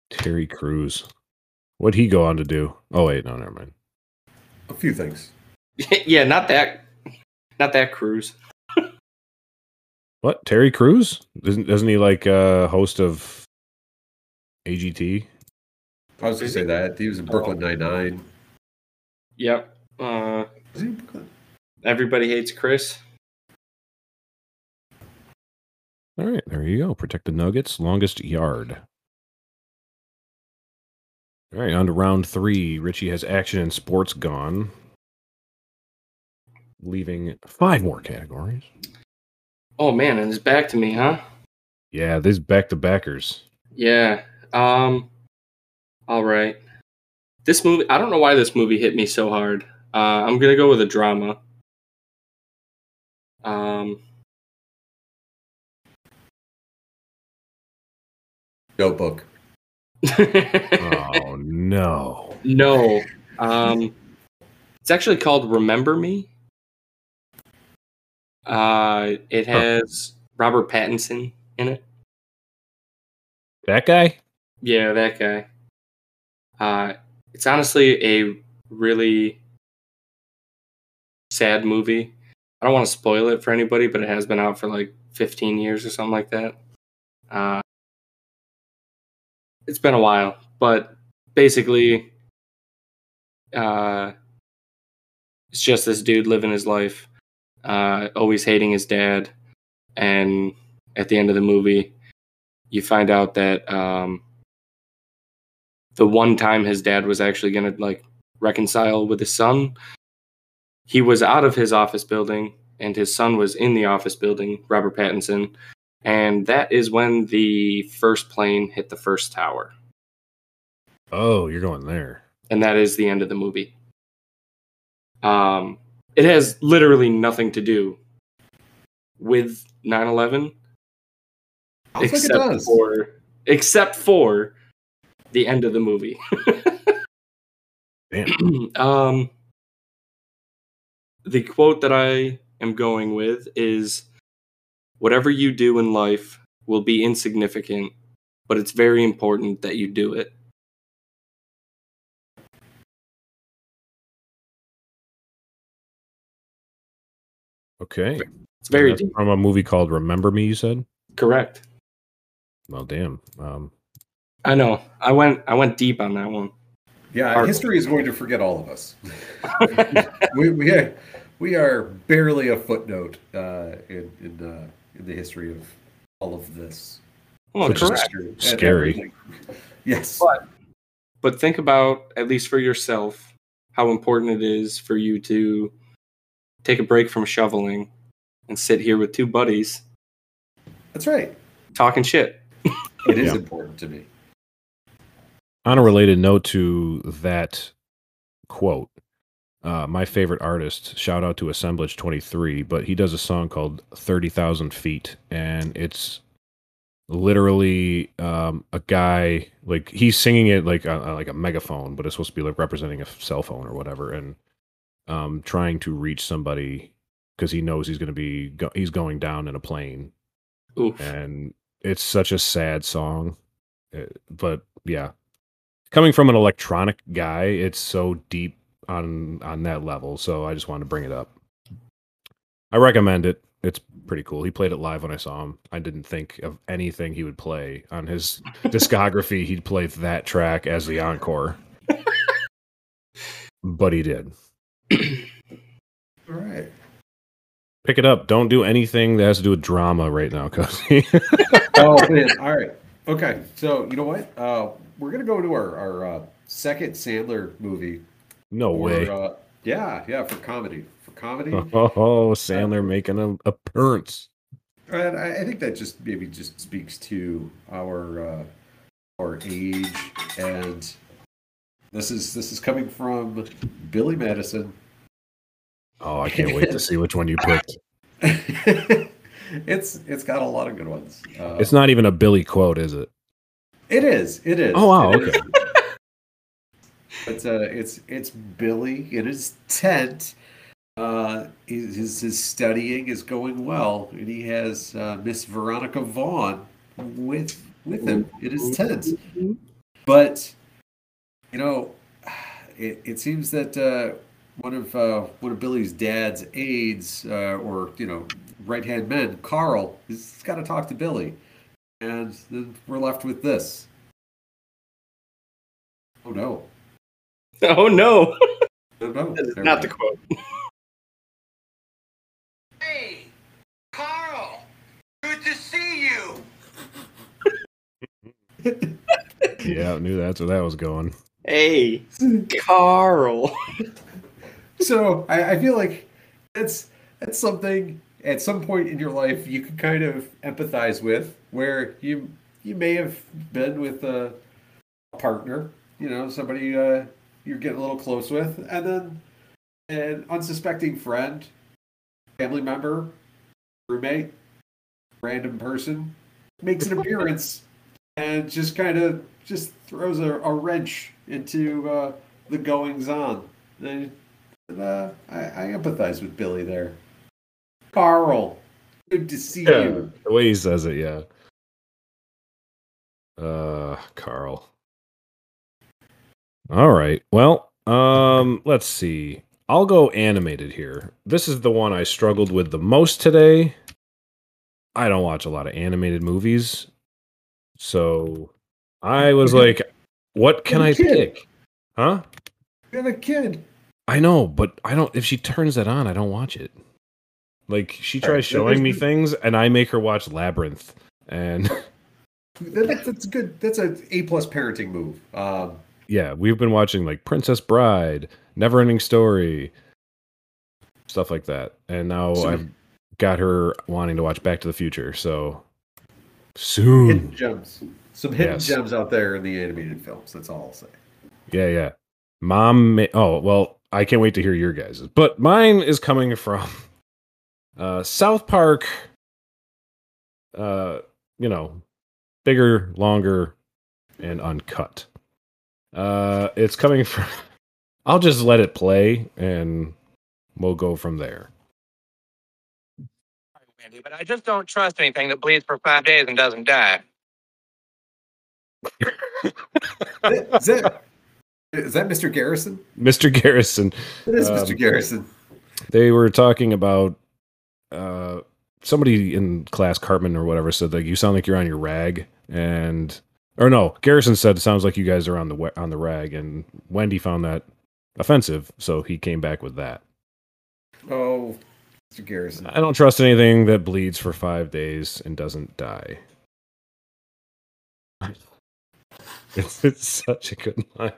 Terry Crews. What'd he go on to do? Oh, wait, no, never mind. a few things. [LAUGHS] yeah not that not that cruise What? Terry Crews? Doesn't, doesn't he like uh host of AGT? I was gonna say that he was in Brooklyn Nine Nine. yep uh Is he in Brooklyn? everybody hates chris All right, there you go. Protect the Nuggets, longest yard. All right, on to round three. Richie has action and sports gone, leaving five more categories. oh man and it's back to me huh Yeah, these back to backers. yeah um all right this movie i don't know why this movie hit me so hard uh i'm gonna go with a drama um Notebook. [LAUGHS] Oh no! No. Um it's actually called Remember Me. Uh it has Robert Pattinson in it. That guy? Yeah, that guy. Uh it's honestly a really sad movie. I don't want to spoil it for anybody, but it has been out for like 15 years or something like that. Uh it's been a while, but basically uh it's just this dude living his life uh always hating his dad. And at the end of the movie you find out that um the one time his dad was actually to like reconcile with his son he was out of his office building and his son was in the office building Robert Pattinson and that is when the first plane hit the first tower Oh, you're going there. and that is the end of the movie. Um, it has literally nothing to do with 9/11 I think it except does. for except for the end of the movie. [LAUGHS] [CLEARS THROAT] Um, the quote that I am going with is whatever you do in life will be insignificant, but it's very important that you do it. Okay. It's very deep. from a movie called Remember Me. You said. correct. Well, damn. Um, I know. I went I went deep on that one. Yeah, Our- history is going to forget all of us. we [LAUGHS] we we we are barely a footnote uh, in in, uh, in the history of all of this. Well, Which correct. History Scary. [LAUGHS] Yes. But- But think about, at least for yourself, how important it is for you to take a break from shoveling and sit here with two buddies That's right. talking shit. [LAUGHS] It is Yeah. important to me. On a related note to that quote, uh, my favorite artist, shout out to Assemblage 23, but he does a song called 30,000 Feet, and it's literally um, a guy, like, he's singing it like a, like a megaphone, but it's supposed to be like representing a cell phone or whatever, and um, trying to reach somebody because he knows he's going to be, go- he's going down in a plane. Oof. and it's such a sad song Uh, but yeah. Coming from an electronic guy it's so deep on on that level so i just wanted to bring it up i recommend it it's pretty cool he played it live when i saw him i didn't think of anything he would play on his [LAUGHS] discography he'd play that track as the encore but he did All right. pick it up don't do anything that has to do with drama right now Cozy. [LAUGHS] Oh [LAUGHS] man. All right. Okay. So you know what? Uh, we're gonna go to our our uh, second Sandler movie. No way Uh, yeah, yeah, for comedy. For comedy. [LAUGHS] Oh, Sandler making an appearance. And I, I think that just maybe just speaks to our uh, our age, and this is this is coming from Billy Madison. Oh, I can't wait to see which one you picked. [LAUGHS] it's it's got a lot of good ones. Uh, It's not even a Billy quote, is it? it is it is. Oh, wow, okay. But uh, it's it's Billy in his tent. Uh, his, his studying is going well, and he has uh, Miss Veronica Vaughn with with him in his tent. But you know, it, it seems that uh, one of uh, one of Billy's dad's aides, uh, or you know, right hand men, Carl, has got to talk to Billy, and then we're left with this. Oh no! [LAUGHS] Oh no, Oh no! that is not the quote. Hey, Carl, good to see you. [LAUGHS] Yeah, I knew that's where that was going. Hey, Carl. [LAUGHS] So I, I feel like that's that's something at some point in your life you can kind of empathize with, where you you may have been with a, a partner, you know, somebody uh, you're getting a little close with, and then an unsuspecting friend, family member, roommate, random person makes an [LAUGHS] appearance and just kind of just throws a, a wrench into uh, the goings on. And, uh, I, I empathize with Billy there. Carl, good to see Yeah, you. the way he says it, yeah. Uh, Carl. All right. Well, um, let's see. I'll go animated here. This is the one I struggled with the most today. I don't watch a lot of animated movies. So I was like, what can I kid. pick? Huh? You have a kid. I know, but I don't. If she turns that on, I don't watch it. Like she tries showing me things, and I make her watch Labyrinth, and That, that's good. That's a A plus parenting move. Um, yeah, we've been watching like Princess Bride, Neverending Story, stuff like that, and now So- I've got her wanting to watch Back to the Future. So hidden soon, gems. Some hidden Yes. gems out there in the animated films. That's all I'll say. yeah, yeah. Mom, ma- oh well, I can't wait to hear your guys's, but mine is coming from [LAUGHS] uh, South Park. Uh, you know, bigger, longer, and uncut. Uh, it's coming from. [LAUGHS] I'll just let it play, and we'll go from there. Wendy, but I just don't trust anything that bleeds for five days and doesn't die. Is that is that Mr. Garrison? Mr. Garrison, It is Um, Mr. Garrison. they were talking about uh, somebody in class, Cartman or whatever, said like you sound like you're on your rag, and or no, Garrison said it sounds like you guys are on the on the rag, and Wendy found that offensive, so he came back with that. Oh, Mr. Garrison. I don't trust anything that bleeds for five days and doesn't die. [LAUGHS] It's, it's such a good line.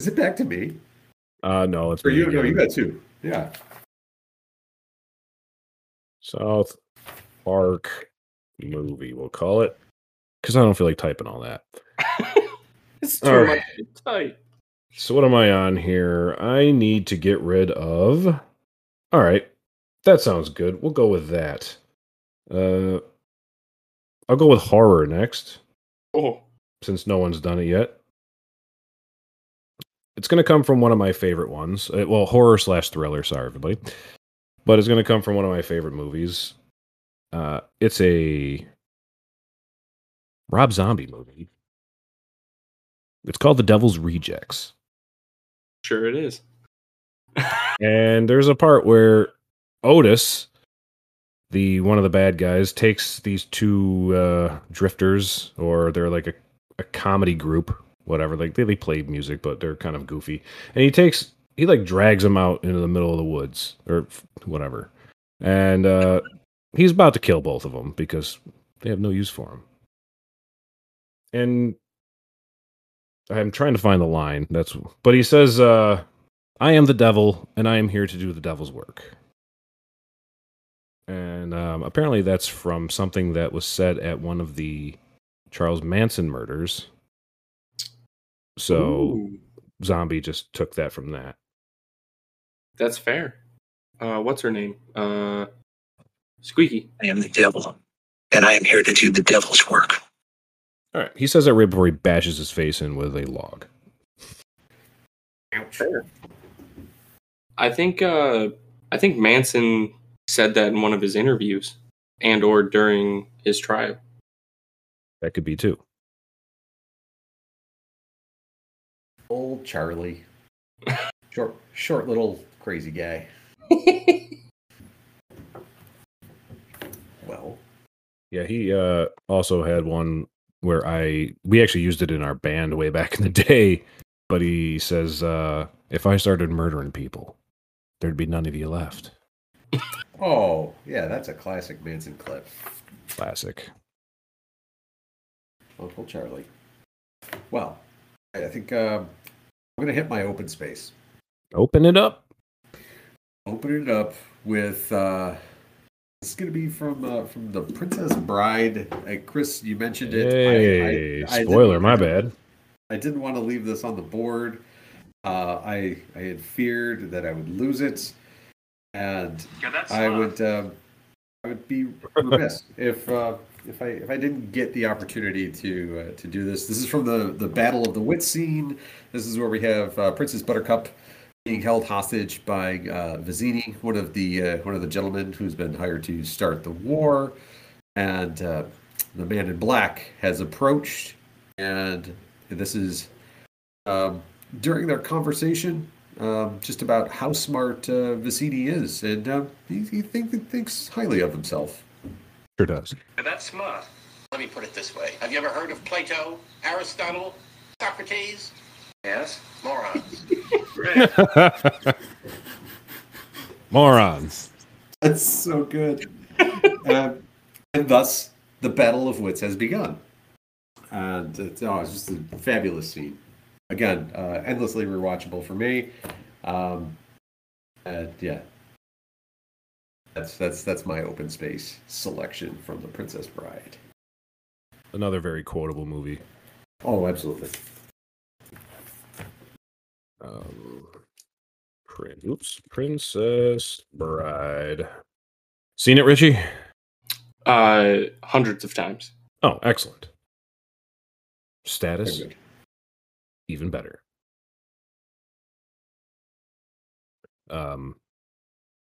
Is it back to me? Uh, no, it's Or me you? No, you got two. Yeah. South Park movie, we'll call it. Because I don't feel like typing all that. [LAUGHS] It's too All much right. to type. So what am I on here? I need to get rid of. All right, that sounds good. We'll go with that. Uh, I'll go with horror next, Oh, since no one's done it yet. It's going to come from one of my favorite ones. Uh, well, horror slash thriller. Sorry, everybody, but it's going to come from one of my favorite movies. Uh, it's a Rob Zombie movie. It's called The Devil's Rejects. sure it is. [LAUGHS] And there's a part where Otis, the one of the bad guys, takes these two uh, drifters, or they're like a, a comedy group, whatever. Like they, they play music, but they're kind of goofy. And he takes he like drags them out into the middle of the woods or whatever. And uh, he's about to kill both of them because they have no use for him. And I'm trying to find the line. That's but he says, uh, I am the devil, and I am here to do the devil's work. And um, apparently, that's from something that was said at one of the Charles Manson murders. So, Ooh, Zombie just took that from that. that's fair. Uh, what's her name? Uh, Squeaky. I am the devil, and I am here to do the devil's work. All right. He says that right before he bashes his face in with a log. Ouch. I think uh, I think Manson said that in one of his interviews and or during his trial. That could be too. Old Charlie. [LAUGHS] Short, short little crazy guy. Well, Yeah, he uh, also had one where I we actually used it in our band way back in the [LAUGHS] day. But he says, uh, if I started murdering people, there'd be none of you left. oh yeah, that's a classic Manson clip. Classic. Uncle Charlie. Well, I think uh, I'm gonna hit my open space. Open it up. Open it up with. Uh, this is gonna be from uh, from the Princess Bride. Uh, Kris, you mentioned it. Hey, I- I didn't- spoiler, my bad. I didn't want to leave this on the board. Uh, I I had feared that I would lose it, and I would um, I would be remiss [LAUGHS] if uh, if I if I didn't get the opportunity to uh, to do this. This is from the the Battle of the Wit scene. This is where we have uh, Princess Buttercup being held hostage by uh, Vizzini, one of the uh, one of the gentlemen who's been hired to start the war, and uh, the Man in Black has approached, and this is um, during their conversation um, just about how smart uh, Vizzini is, and uh, he, he think, thinks highly of himself. Sure does. That's smart. Let me put it this way. Have you ever heard of Plato, Aristotle, Socrates? Yes. Morons. [LAUGHS] Morons. That's so good. um, and thus, the Battle of Wits has begun. And it's, oh, it's just a fabulous scene. Again, uh, endlessly rewatchable for me. Um, and yeah, that's that's that's my open space selection from The Princess Bride. Another very quotable movie. Oh, absolutely. Um, Prin- oops, Princess Bride. Seen it, Richie? Uh, hundreds of times. Oh, excellent. Status even better. Um,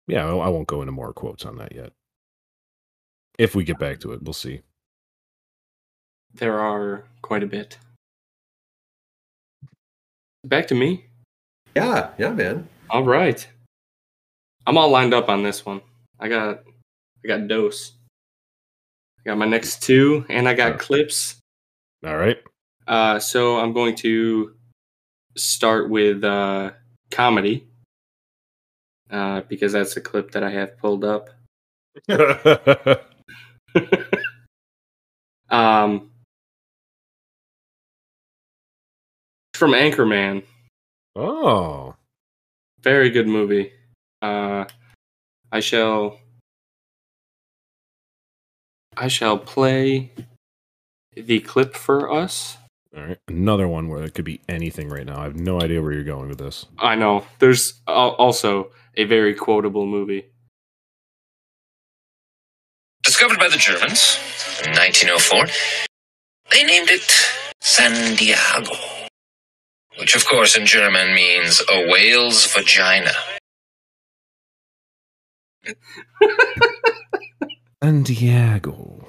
yeah, I I won't go into more quotes on that yet. If we get back to it, we'll see. There are quite a bit. Back to me. Yeah, yeah, man. All right. I'm all lined up on this one. I got I got dose. I got my next two and I got Oh. clips. All right. Uh so I'm going to start with uh, comedy uh, because that's a clip that I have pulled up. [LAUGHS] [LAUGHS] um, from Anchorman. Oh, Very good movie. Uh, I shall. I shall play the clip for us. all right. Another one where it could be anything right now. I have no idea where you're going with this. I know. There's also a very quotable movie. Discovered by the Germans in 1904, they named it San Diego, which of course in German means a whale's vagina. [LAUGHS] and Diego.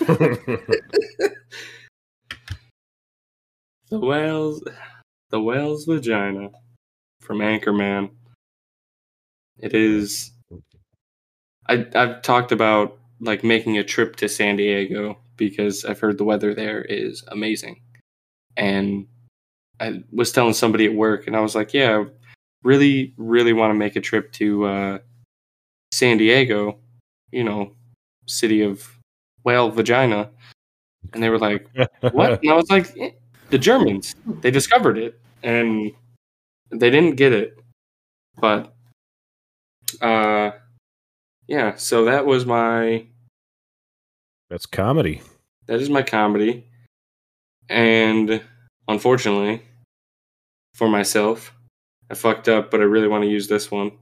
[LAUGHS] The whale's the whale's vagina from Anchorman. It is I I've talked about like making a trip to San Diego because I've heard the weather there is amazing. And I was telling somebody at work and I was like, yeah, really really want to make a trip to uh San Diego, you know, city of whale vagina. And they were like, what? [LAUGHS] And I was like, "Eh, the Germans. They discovered it and they didn't get it. But uh yeah, so that was my That's comedy. that is my comedy. And unfortunately for myself, I fucked up, but I really want to use this one.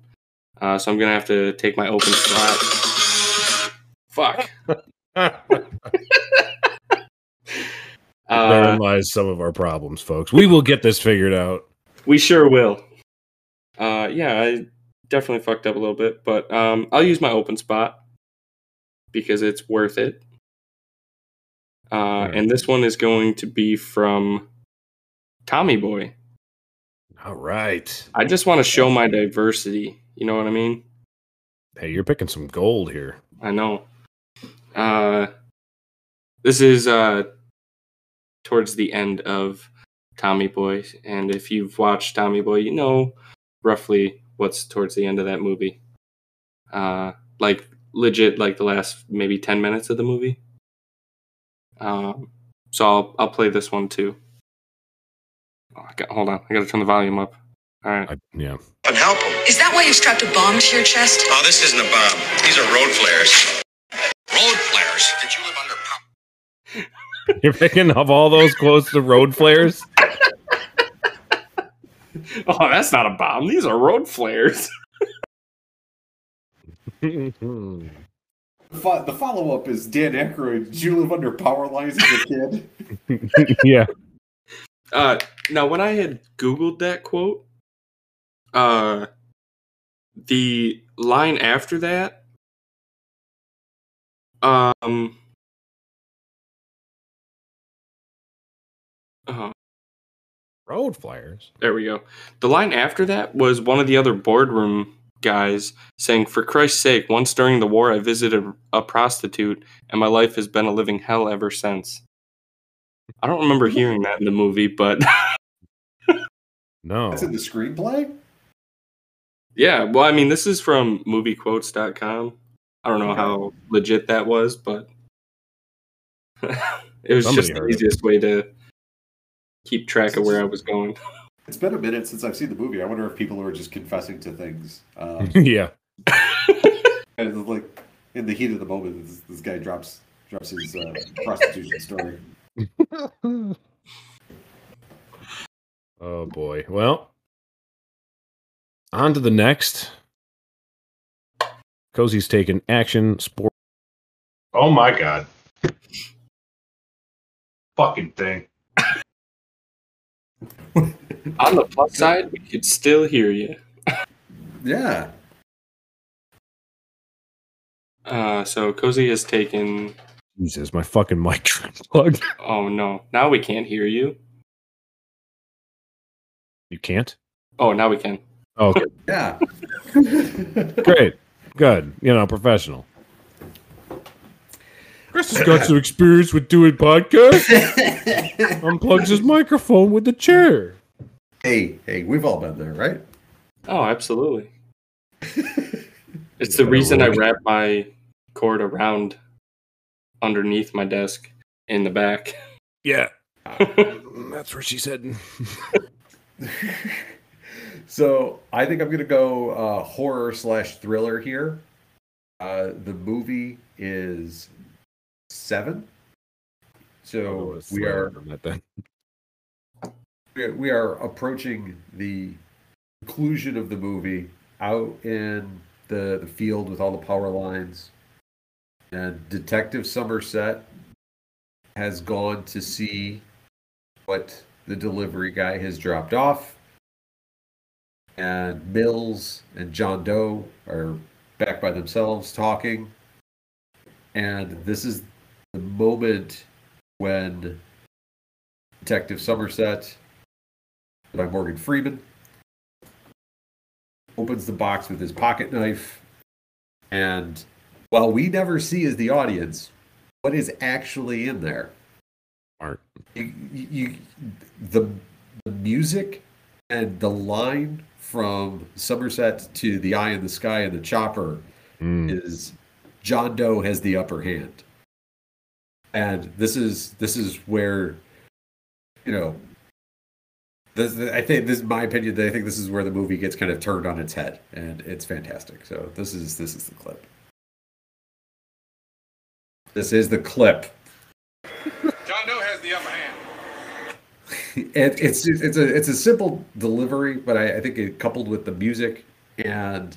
Uh, so I'm gonna have to take my open slot. Fuck. Uh, Therein lies some of our problems, folks. We will get this figured out. We sure will. Uh, yeah, I definitely fucked up a little bit, but um, I'll use my open spot because it's worth it. Uh, Alright. And this one is going to be from Tommy Boy. All right. I just want to show my diversity. You know what I mean? Hey, you're picking some gold here. I know. Uh, this is uh, towards the end of Tommy Boy, and if you've watched Tommy Boy, you know roughly what's towards the end of that movie. Uh, like legit, like the last maybe ten minutes of the movie. Um, so I'll I'll play this one too. Oh, I got, hold on, I got to turn the volume up. All right. I, yeah. And help him. Is that why you strapped a bomb to your chest? Oh, this isn't a bomb. These are road flares. Road flares. Did you live under pop? [LAUGHS] You're picking up all those close to road flares? [LAUGHS] Oh, that's not a bomb. These are road flares. [LAUGHS] The follow up is Dan Aykroyd. Did you live under power lines as a kid? yeah. Uh, now when I had Googled that quote, uh, the line after that, um, uh, Road flares. there we go. The line after that was one of the other boardroom guys saying, "For Christ's sake, once during the war, I visited a prostitute, and my life has been a living hell ever since." I don't remember hearing that in the movie, but [LAUGHS] No. That's in the screenplay? Yeah, well, I mean, this is from moviequotes.com. I don't know how legit that was, but [LAUGHS] it was Somebody just the heard it. easiest way to keep track of where I was going. [LAUGHS] It's been a minute since I've seen the movie. I wonder if people are just confessing to things. Um, yeah. and it's like in the heat of the moment, this, this guy drops drops his uh, prostitution story. [LAUGHS] Oh boy. Well, on to the next. Cozy's taking action sport. Oh my god. Fucking thing. [LAUGHS] On the plus side, we could still hear you. Yeah. Uh, so Cozy has taken. Jesus, my fucking mic [LAUGHS] plugged. Oh no! Now we can't hear you. You can't? Oh, now we can. Oh, okay. [LAUGHS] Yeah. [LAUGHS] Great. Good. You know, professional. Kris has got some experience with doing podcasts. Unplugs his microphone with the chair. Hey, hey, we've all been there, right? Oh, absolutely. it's the reason I wrap my cord around underneath my desk in the back. Yeah. [LAUGHS] That's where she said. [LAUGHS] So I think I'm gonna go uh, horror slash thriller here. Uh, the movie is seven. So we are we are- we are approaching the conclusion of the movie out in the, the field with all the power lines. And Detective Somerset has gone to see what the delivery guy has dropped off. And Mills and John Doe are back by themselves talking. And this is the moment when Detective Somerset, by Morgan Freeman, opens the box with his pocket knife. And while we never see as the audience what is actually in there, Art. you, you, the, the music and the line from Somerset to the eye in the sky and the chopper Mm. is John Doe has the upper hand. And this is this is where you know this, I think this is my opinion that I think this is where the movie gets kind of turned on its head and it's fantastic. So this is this is the clip. This is the clip. John Doe has the upper hand. it, it's it's a it's a simple delivery, but I, I think it coupled with the music and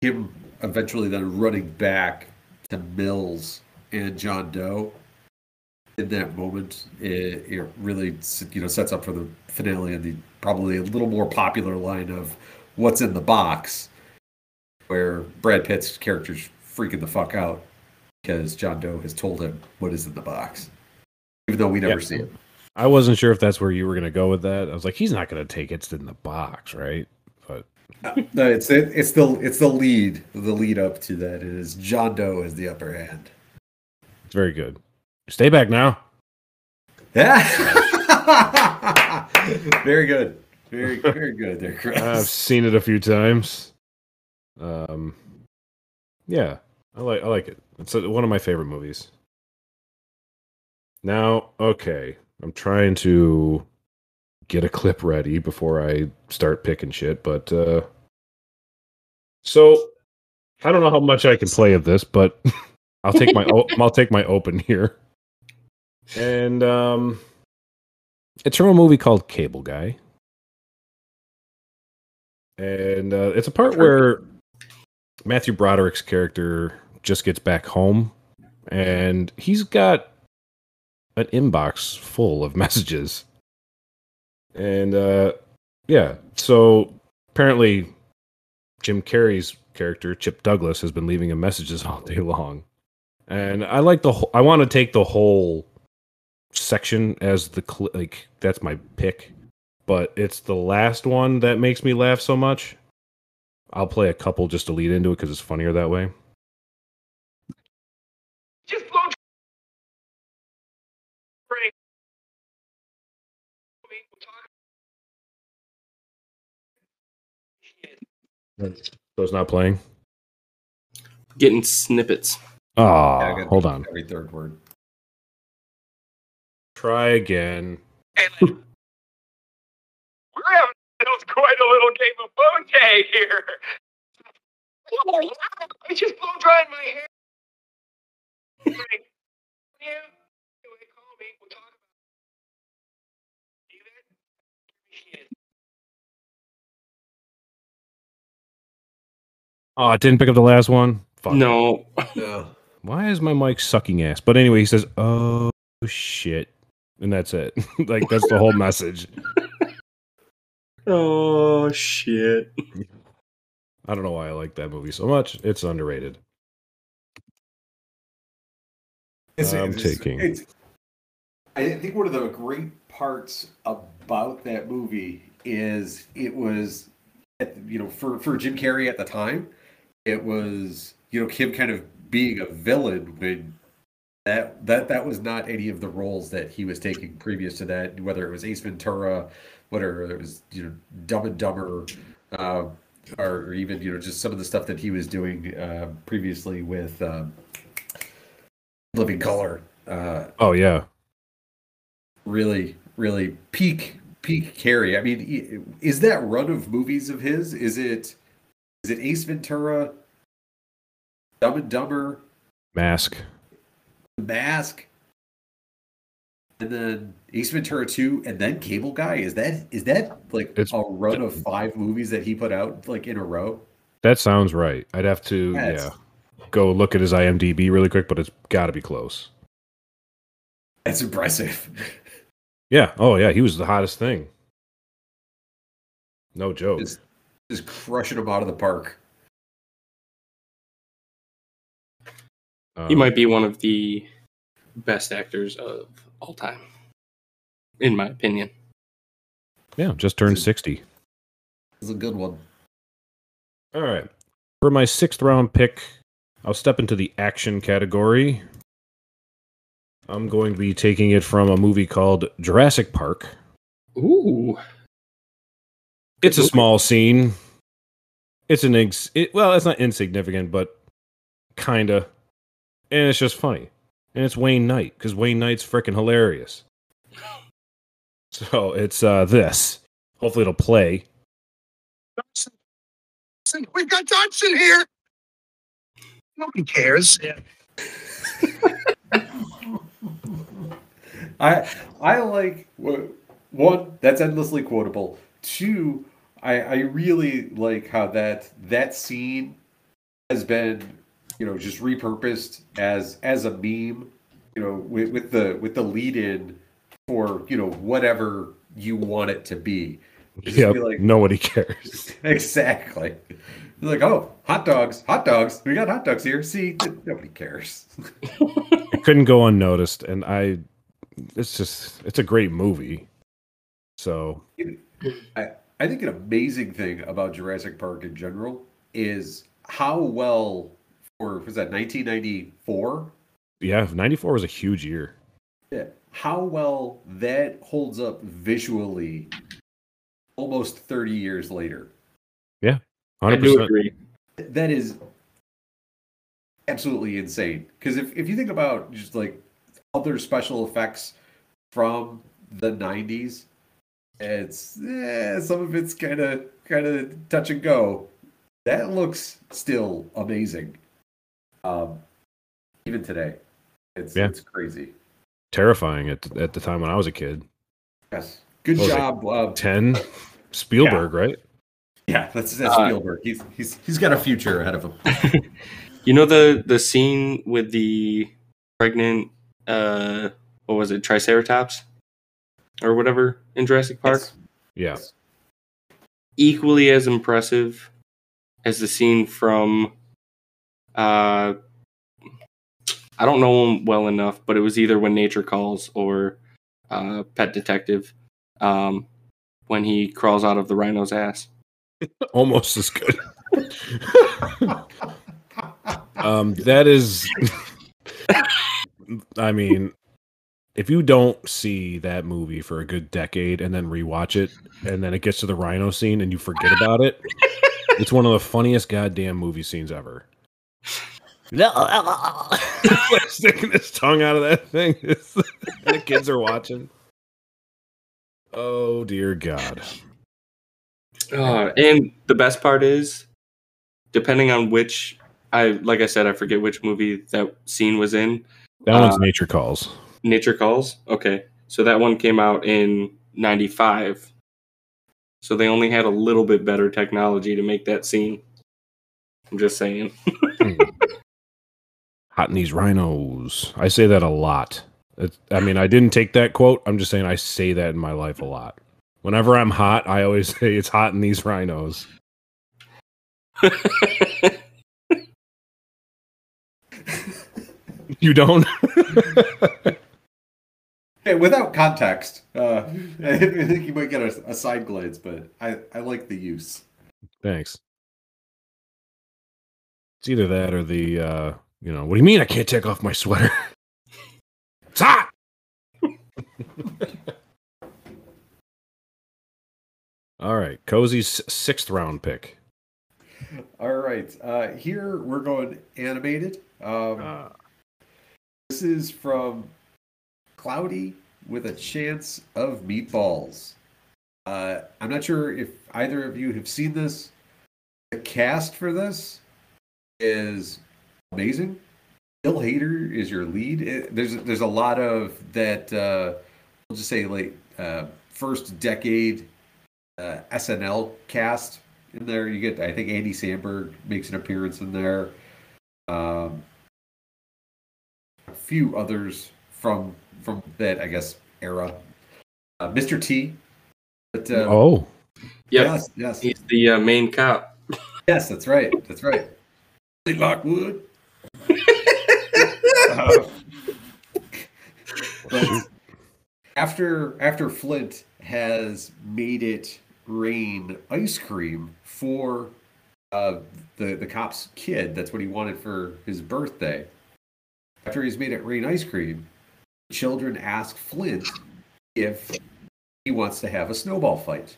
him eventually then running back to Mills and John Doe in that moment, it, it really you know sets up for the finale and the probably a little more popular line of "What's in the box," where Brad Pitt's character's freaking the fuck out because John Doe has told him what is in the box, even though we never Yeah. see it. I wasn't sure if that's where you were going to go with that. I was like, he's not going to take it's in the box, right? But No, it's it, it's the it's the lead the lead up to that is John Doe has the upper hand. it's very good. Stay back now. Yeah, [LAUGHS] very good, very very good there, Chris. I've seen it a few times. Um, yeah, I like I like it. It's one of my favorite movies. Now, okay, I'm trying to get a clip ready before I start picking shit, but uh so I don't know how much I can play of this, but [LAUGHS] I'll take my o- I'll take my open here. And um it's from a movie called Cable Guy. And uh, it's a part where Matthew Broderick's character just gets back home and he's got an inbox full of [LAUGHS] messages. And uh yeah, so apparently Jim Carrey's character Chip Douglas has been leaving him messages [LAUGHS] all day long. And I like the whole, I want to take the whole section as the cl- like that's my pick, but it's the last one that makes me laugh so much. I'll play a couple just to lead into it because it's funnier that way. So it's not playing. Getting snippets. Oh, Yeah, hold on. every third word. Try again. We're having quite a little game of phone tag here. I just blow drying my hair. Like, yeah, anyway, call me. We'll talk about it. See that? Shit. Oh, I didn't pick up the last one. Fuck. No. No. [LAUGHS] Why is my mic sucking ass? But anyway, he says, "Oh shit," and that's it. [LAUGHS] like that's the whole message. [LAUGHS] Oh shit. I don't know why I like that movie so much. It's underrated. I'm taking. It's, I think one of the great parts about that movie is it was, at- you know, for for Jim Carrey at the time, it was you know him kind of being a villain when that that that was not any of the roles that he was taking previous to that. Whether it was Ace Ventura, whether it was you know Dumb and Dumber, uh, or even you know just some of the stuff that he was doing uh, previously with um, Living Color. Uh, Oh yeah, really, really peak peak Carrey. I mean, is that run of movies of his? Is it is it Ace Ventura, Dumb and Dumber, Mask. Mask, and then Ace Ventura Two, and then Cable Guy? Is that is that like It's- a run of five movies that he put out like in a row? That sounds right. I'd have to That's- yeah go look at his IMDb really quick, but it's got to be close. That's impressive. [LAUGHS] Yeah. Oh yeah, he was the hottest thing. No joke. Just, just crushing them out of the park. He Um, might be one of the best actors of all time, in my opinion. Yeah, just turned sixty. It's a good one. All right. For my sixth round pick, I'll step into the action category. I'm going to be taking it from a movie called Jurassic Park. Ooh, It's a movie. small scene. It's an ex- it, well, it's not insignificant, but kinda, and it's just funny. And it's Wayne Knight because Wayne Knight's freaking hilarious. [LAUGHS] So it's uh this. Hopefully it'll play. Listen, we've got Dodgson here. Nobody cares. [LAUGHS] I I like wh- one that's endlessly quotable. Two, I I really like how that that scene has been you know just repurposed as as a meme. You know, with, with the with the lead in for you know whatever you want it to be. Just Yeah, be like- nobody cares. [LAUGHS] Exactly. You're like, oh, hot dogs, hot dogs. We got hot dogs here. See, nobody cares. [LAUGHS] It couldn't go unnoticed, and I. It's just it's a great movie. So I, I think an amazing thing about Jurassic Park in general is how well, or was that 1994? yeah, '94 was a huge year. Yeah, how well that holds up visually almost 30 years later. Yeah, I do agree. That is absolutely insane. Because if, if you think about just like other special effects from the 90s, it's eh, some of it's kind of kind of touch and go. That looks still amazing. Um, even today, it's Yeah. it's crazy. Terrifying at at the time when I was a kid. Yes, good What job. Uh, Ten, [LAUGHS] Spielberg, right? yeah, that's that's Uh, Spielberg. He's he's he's got a future ahead of him. [LAUGHS] You know the the scene with the pregnant, uh, what was it, Triceratops, or whatever in Jurassic Park. Yes. Yeah. Equally as impressive as the scene from, uh, I don't know him well enough, but it was either when Nature Calls or uh, Pet Detective, um, when he crawls out of the rhino's ass. [LAUGHS] Almost as good. [LAUGHS] um, that is. [LAUGHS] I mean, if you don't see that movie for a good decade and then rewatch it, and then it gets to the rhino scene and you forget about it, [LAUGHS] it's one of the funniest goddamn movie scenes ever. [LAUGHS] like sticking his tongue out of that thing. [LAUGHS] and the kids are watching. Oh dear God. Uh, and the best part is, depending on which I like, I said I forget which movie that scene was in. That one's Uh, Nature Calls. Nature Calls. Okay, so that one came out in '95. So they only had a little bit better technology to make that scene. I'm just saying. Hmm. Hot in these rhinos. I say that a lot. It, I mean, I didn't take that quote. I'm just saying I say that in my life a lot. Whenever I'm hot, I always [LAUGHS] say it's hot in these rhinos. [LAUGHS] You don't? [LAUGHS] Hey, without context, uh, [LAUGHS] I think you might get a, a side glance, but I, I like the use. Thanks. It's either that or the, uh, you know, what do you mean I can't take off my sweater? [LAUGHS] It's hot. [LAUGHS] All right, Cozy's sixth round pick. All right. Uh, here we're going animated. Um, Uh, this is from Cloudy with a Chance of Meatballs. Uh, I'm not sure if either of you have seen this. The cast for this is amazing. Bill Hader is your lead. It- there's there's a lot of that. Uh, we'll just say like uh, first decade uh, SNL cast in there. You get I think Andy Samberg makes an appearance in there. Um, a few others from from that I guess era. Uh, Mr. T. But, uh, oh, Yep. Yes, yes, He's the uh, main cop. yes. That's right. That's right. Lockwood. [LAUGHS] Uh, after after Flint has made it rain ice cream for uh, the the cop's kid, that's what he wanted for his birthday. After he's made it rain ice cream, children ask Flint if he wants to have a snowball fight.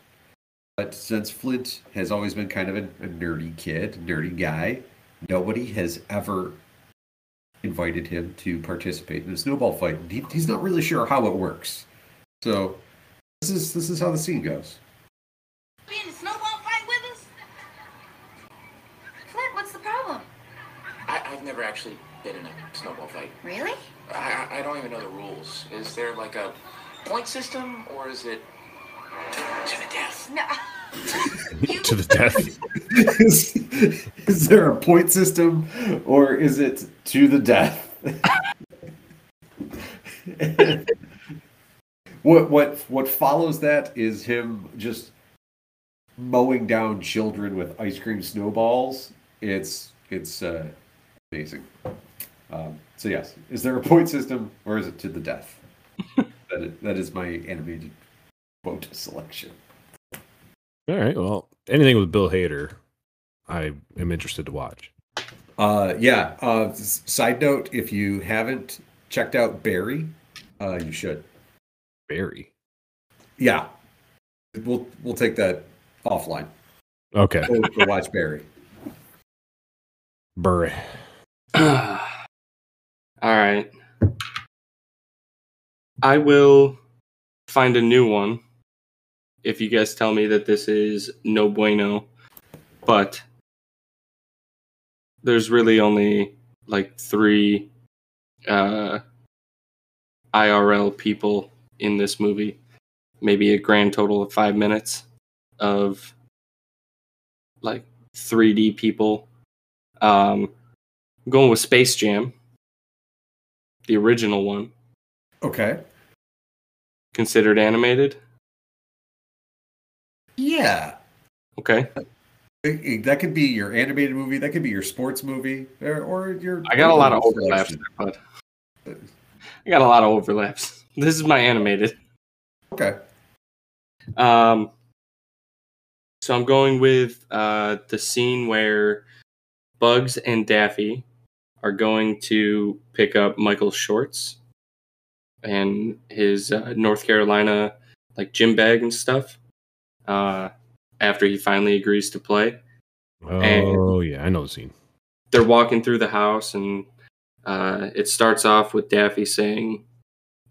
But since Flint has always been kind of a, a nerdy kid, nerdy guy, nobody has ever invited him to participate in a snowball fight. He, he's not really sure how it works. So this is this is how the scene goes. Be in a snowball fight with us? Flint, what's the problem? I, I've never actually been in a snowball fight. Really? I, I I don't even know the rules. Is there like a point system or is it to the death? No. [LAUGHS] to the death. is, is there a point system or is it to the death? [LAUGHS] what what what follows that is him just mowing down children with ice cream snowballs. It's it's uh, amazing. Um, so yes, is there a point system or is it to the death? [LAUGHS] that, is, that is my animated quote selection. All right. Well, anything with Bill Hader, I am interested to watch. Uh, yeah. Uh, side note: if you haven't checked out Barry, uh, you should. Barry. Yeah, we'll we'll take that offline. Okay. Go, go watch Barry. Barry. [CLEARS THROAT] [CLEARS THROAT] All right. I will find a new one if you guys tell me that this is no bueno. But there's really only like three uh, IRL people in this movie. Maybe a grand total of five minutes of like 3D people. Um, I'm going with Space Jam, the original one, Okay. considered animated. Yeah, Okay, It- it- that could be your animated movie. That could be your sports movie, or, or your. I got a lot of overlaps, there, bud. I got a lot of overlaps. [LAUGHS] This is my animated. Okay. Um, so I'm going with uh, the scene where Bugs and Daffy are going to pick up Michael Shorts and his uh, North Carolina like gym bag and stuff. Uh, after he finally agrees to play, Oh yeah, I know the scene. they're walking through the house and uh, it starts off with Daffy saying,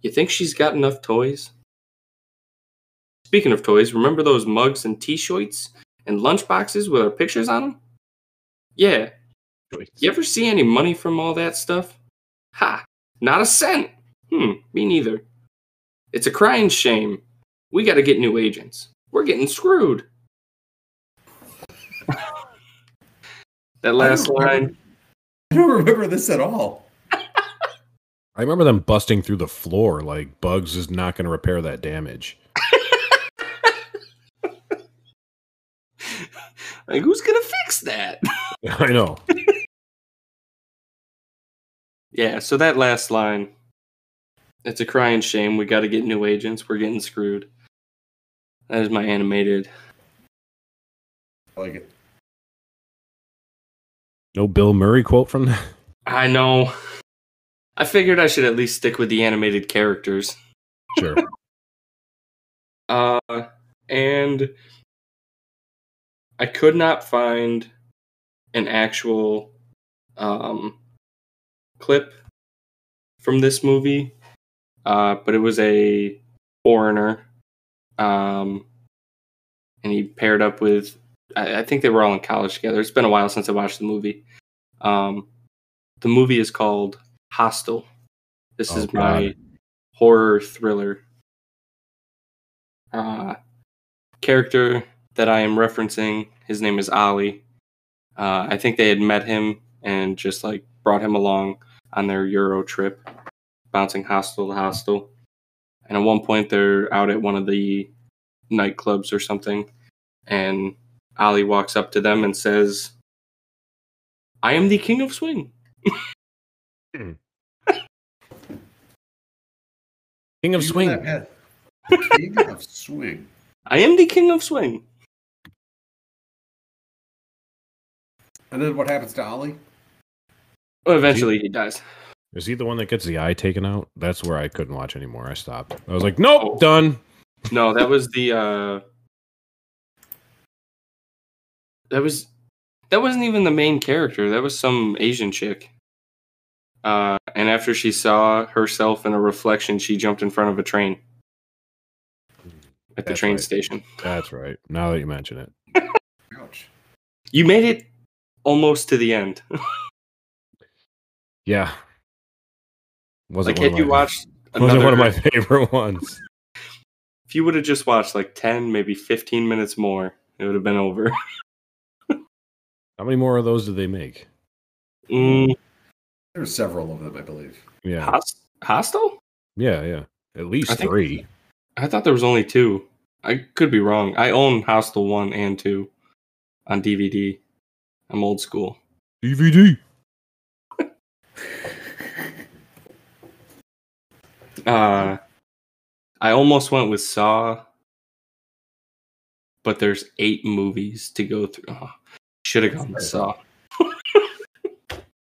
"You think she's got enough toys?" Speaking of toys, remember those mugs and T-shirts and lunch boxes with our pictures on them? Yeah. You ever see any money from all that stuff? Ha! Not a cent. Hmm. Me neither. It's a crying shame. We got to get new agents. We're getting screwed. [LAUGHS] that last don't remember- line. I don't remember this at all. I remember them busting through the floor like Bugs is not going to repair that damage. [LAUGHS] Like, who's gonna fix that? [LAUGHS] I know. Yeah, so that last line, it's a crying shame. We got to get new agents. We're getting screwed. That is my animated. I like it. No Bill Murray quote from that. I know. I figured I should at least stick with the animated characters. Sure. [LAUGHS] Uh, and I could not find an actual um, clip from this movie, uh, but it was a foreigner, um, and he paired up with. I, I think they were all in college together. It's been a while since I watched the movie. Um, the movie is called Hostel. This Oh, is my horror thriller. Uh, character that I am referencing, his name is Ali. Uh, I think they had met him and just like brought him along on their Euro trip, bouncing hostel to hostel. And at one point, they're out at one of the nightclubs or something, and Ali walks up to them and says, "I am the king of swing." Hmm. [LAUGHS] King of You Swing. King of swing. [LAUGHS] I am the king of swing. And then what happens to Ollie? Well, eventually, he dies. Is he the one that gets the eye taken out? That's where I couldn't watch anymore. I stopped. I was like, nope, Oh. done. No, that was the uh That was that wasn't even the main character. That was some Asian chick. Uh and after she saw herself in a reflection, she jumped in front of a train at the That's train right. station. That's right. Now that you mention it. [LAUGHS] Ouch. You made it almost to the end. [LAUGHS] Yeah. Wasn't like one had you my- watched [LAUGHS] wasn't one of my favorite ones. [LAUGHS] if you would have just watched like 10, maybe 15 minutes more, it would have been over. [LAUGHS] How many more of those did they make? Mm, There's several of them, I believe. Yeah. Host- Hostel? Yeah, yeah. At least I think- three. I thought there was only two. I could be wrong. I own Hostel 1 and 2 on DVD. I'm old school. DVD. Uh, I almost went with Saw, but there's eight movies to go through. Oh, Should have gone with Saw.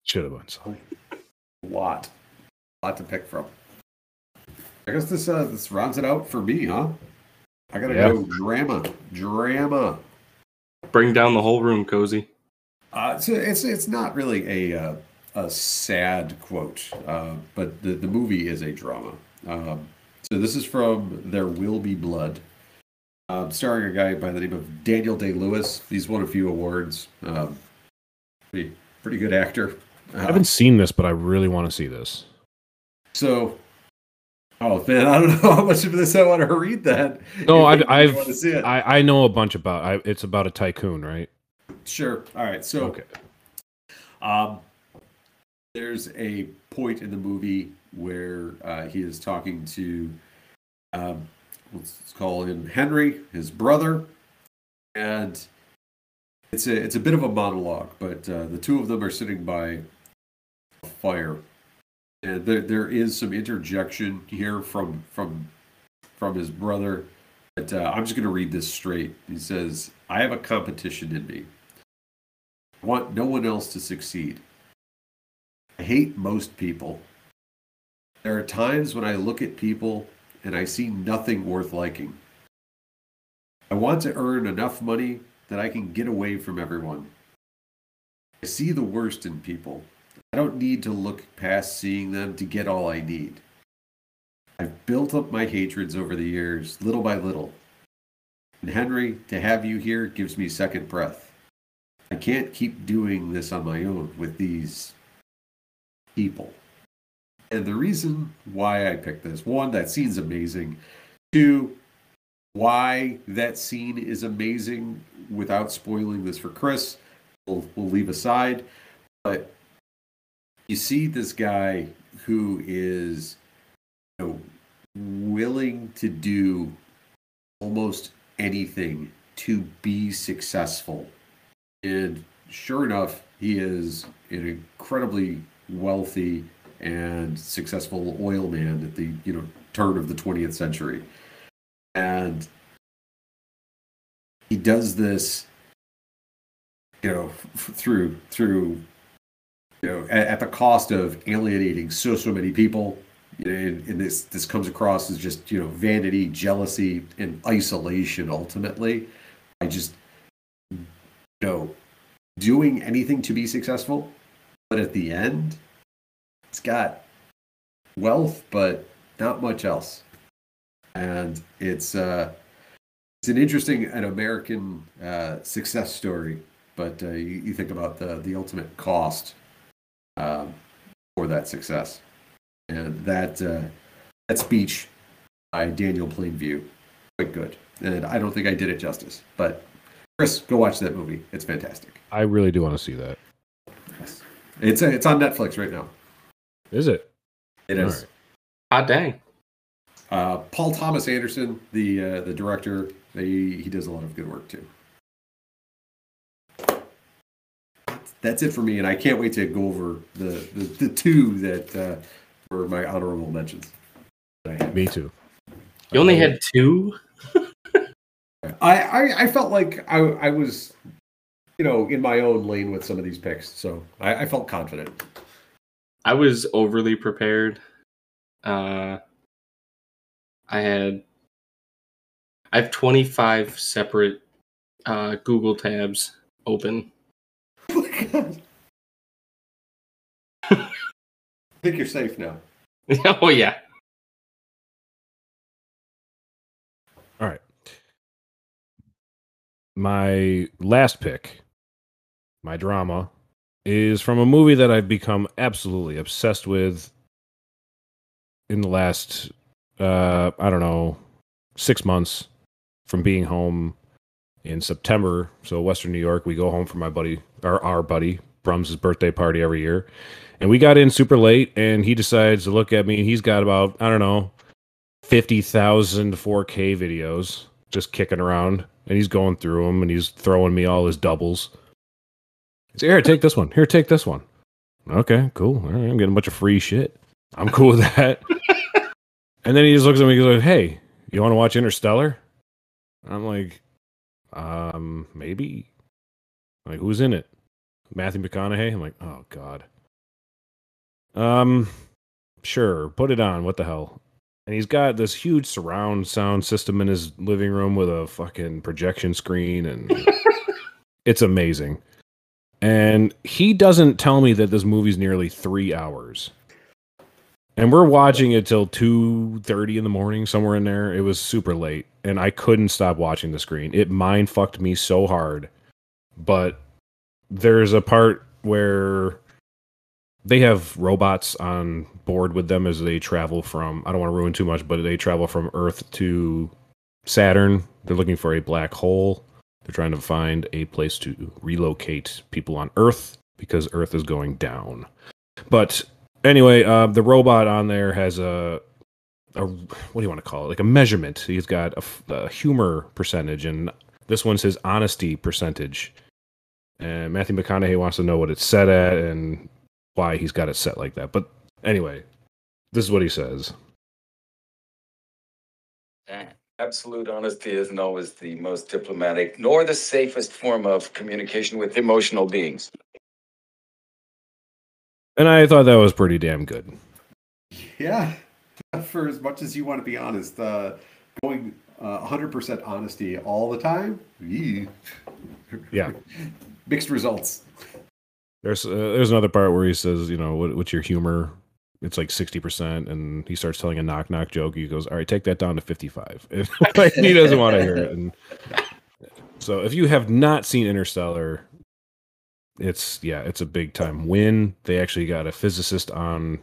Should have gone Saw. A lot. A lot to pick from. I guess this uh, this rounds it out for me, huh? I gotta Yeah. go drama. Drama. Bring down the whole room, cozy. Uh, so it's it's not really a uh, a sad quote, uh, but the the movie is a drama. Um, so this is from There Will Be Blood, um, starring a guy by the name of Daniel Day Lewis. He's won a few awards. Um, pretty pretty good actor. I Uh, haven't seen this, but I really want to see this. so. Oh man, I don't [LAUGHS] know how much of this I want to read. That No, I've, I've want to see it. I, I know a bunch about. I, it's about a tycoon, right? Sure. All right. So, Okay. um, there's a point in the movie where uh, he is talking to, um, let's call him Henry, his brother, and it's a it's a bit of a monologue. But uh, the two of them are sitting by a fire, and there there is some interjection here from from from his brother. But uh, I'm just going to read this straight. He says, "I have a competition in me." I want no one else to succeed. Hate most people. There are times when I look at people and I see nothing worth liking. I want to earn enough money that I can get away from everyone. I see the worst in people. I don't need to look past seeing them to get all I need. I've built up my hatreds over the years, little by little. And Henry, to have you here gives me second breath. I can't keep doing this on my own with these people. And the reason why I picked this one, that scene's amazing. Two, why that scene is amazing without spoiling this for Chris, we'll, we'll leave aside. But you see this guy who is you know, willing to do almost anything to be successful. And sure enough, he is an incredibly wealthy and successful oil man at the you know turn of the 20th century. And he does this you know f- through through you know, at, at the cost of alienating so so many people. You know, and, and this this comes across as just you know vanity, jealousy, and isolation. Ultimately, I just you know doing anything to be successful, but at the end, it's got wealth, but not much else. And it's uh, it's an interesting and American uh, success story. But uh, you, you think about the the ultimate cost um, for that success, and that uh, that speech by Daniel Plainview quite good. And I don't think I did it justice, but Chris, go watch that movie. It's fantastic. I really do want to see that. It's it's on Netflix right now. Is it? It is. Ah, dang. Uh, Paul Thomas Anderson, the uh, the director, he he does a lot of good work too. That's it for me, and I can't wait to go over the the, the two that uh, were my honorable mentions. that I had. Me too. You only had two? [LAUGHS] I, I I felt like I I was, you know, in my own lane with some of these picks, so I, I felt confident. I was overly prepared. Uh, I had I have 25 separate uh, Google tabs open. [LAUGHS] Oh my god! I think you're safe now. [LAUGHS] oh yeah. All right. My last pick, my drama, is from a movie that I've become absolutely obsessed with in the last, uh, I don't know, six months from being home in September. So, Western New York, we go home for my buddy, our, our buddy, Brum's birthday party every year. And we got in super late, and he decides to look at me. He's got about, I don't know, 50,000 4K videos just kicking around. And he's going through them and he's throwing me all his doubles. Here, take this one. Here, take this one. Okay, cool. All right, I'm getting a bunch of free shit. I'm cool with that. [LAUGHS] and then he just looks at me and goes, like, Hey, you want to watch Interstellar? I'm like, um, maybe. I'm like, who's in it? Matthew McConaughey? I'm like, oh God. Um, sure, put it on. What the hell? And he's got this huge surround sound system in his living room with a fucking projection screen, and [LAUGHS] it's amazing. And he doesn't tell me that this movie's nearly three hours. And we're watching it till two thirty in the morning, somewhere in there. It was super late, and I couldn't stop watching the screen. It mind fucked me so hard. But there's a part where they have robots on board with them as they travel from I don't want to ruin too much, but they travel from Earth to Saturn. They're looking for a black hole. They're trying to find a place to relocate people on Earth because Earth is going down. But anyway, uh, the robot on there has a a what do you want to call it? Like a measurement. He's got a humor percentage, and this one's his honesty percentage. And Matthew McConaughey wants to know what it's set at and why he's got it set like that. But anyway, this is what he says. Absolute honesty isn't always the most diplomatic nor the safest form of communication with emotional beings. And I thought that was pretty damn good. Yeah, for as much as you want to be honest, uh, going uh, 100% honesty all the time, yee. Yeah. [LAUGHS] mixed results. There's uh, there's another part where he says, you know, what, what's your humor? It's like sixty percent, and he starts telling a knock knock joke. He goes, "All right, take that down to fifty five. [LAUGHS] like, he doesn't want to hear it. And so, if you have not seen Interstellar, it's yeah, it's a big time win. They actually got a physicist on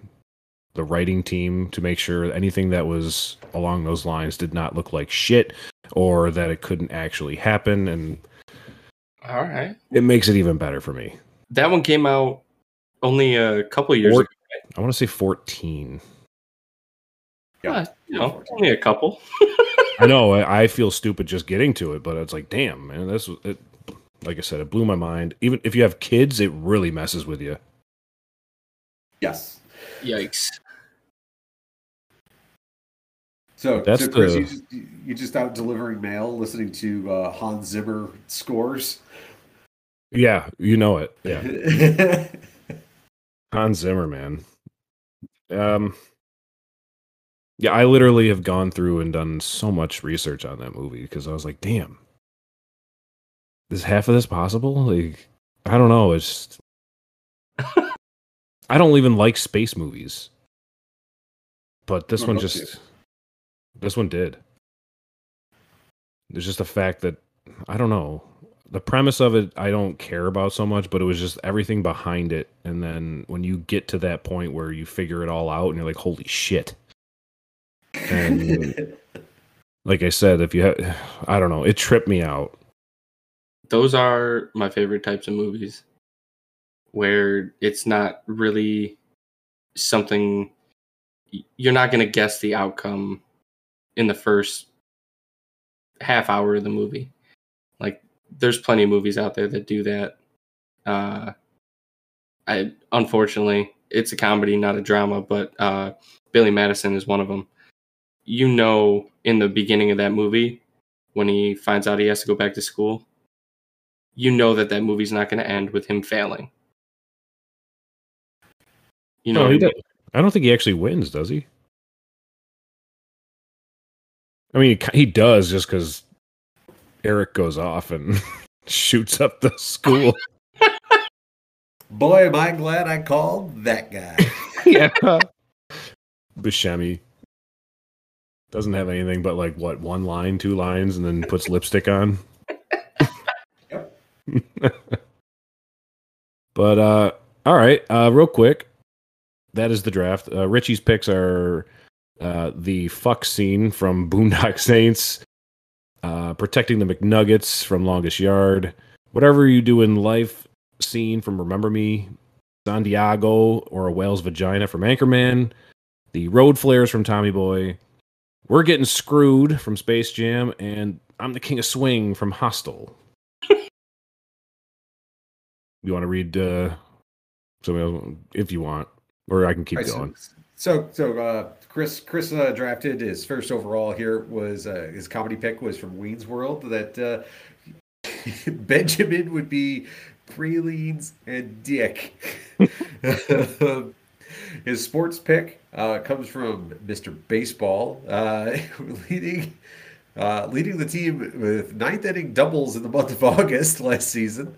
the writing team to make sure anything that was along those lines did not look like shit or that it couldn't actually happen, and All right. it makes it even better for me. That one came out only a couple years ago. I want to say 14. Uh, you know, only a couple. [LAUGHS] I know I, I feel stupid just getting to it, but it's like, damn, man, this was it. Like I said, it blew my mind. Even if you have kids, it really messes with you. Yes. Yikes. So, That's so Chris, the- you, just, you just out delivering mail, listening to uh, Hans Zimmer scores. Yeah, you know it. Yeah. [LAUGHS] Hans Zimmer, man. Um, yeah, I literally have gone through and done so much research on that movie because I was like, damn, is half of this possible? Like, I don't know. It's I don't even like space movies, but this Oh, one no, just this one did. There's just a fact that I don't know the premise of it. I don't care about so much, but it was just everything behind it. And then when you get to that point where you figure it all out, and you're like, "Holy shit!" And [LAUGHS] like I said, if you have, I don't know, it tripped me out. Those are my favorite types of movies where it's not really something you're not going to guess the outcome in the first half hour of the movie. There's plenty of movies out there that do that. Uh I unfortunately it's a comedy, not a drama, but uh Billy Madison is one of them. You know in the beginning of that movie when he finds out he has to go back to school, you know that that movie's not going to end with him failing. You know, No, he I mean? I don't think he actually wins, does he? I mean, he he does just because Eric goes off and [LAUGHS] shoots up the school. [LAUGHS] Boy, am I glad I called that guy. [LAUGHS] yeah. Buscemi doesn't have anything but like what one line, two lines, and then puts lipstick on. but uh, all right, uh, real quick, that is the draft. Uh, Richie's picks are uh, the fuck scene from Boondock Saints, uh, protecting the McNuggets from Longest Yard, whatever you do in life scene from Remember Me, San Diego, or a whale's vagina from Anchorman, the road flares from Tommy Boy, we're getting screwed from Space Jam, and I'm the King of Swing from Hostel. you want to read uh, somebody else if you want, or I can keep so- going. So, so uh, Chris, Chris uh, drafted his first overall. Here was uh, his comedy pick was from Wayne's World. That uh, [LAUGHS] Benjamin would be pralines and Dick. [LAUGHS] his sports pick uh, comes from Mr. Baseball, uh, [LAUGHS] leading leading the team with ninth inning doubles in the month of August last season.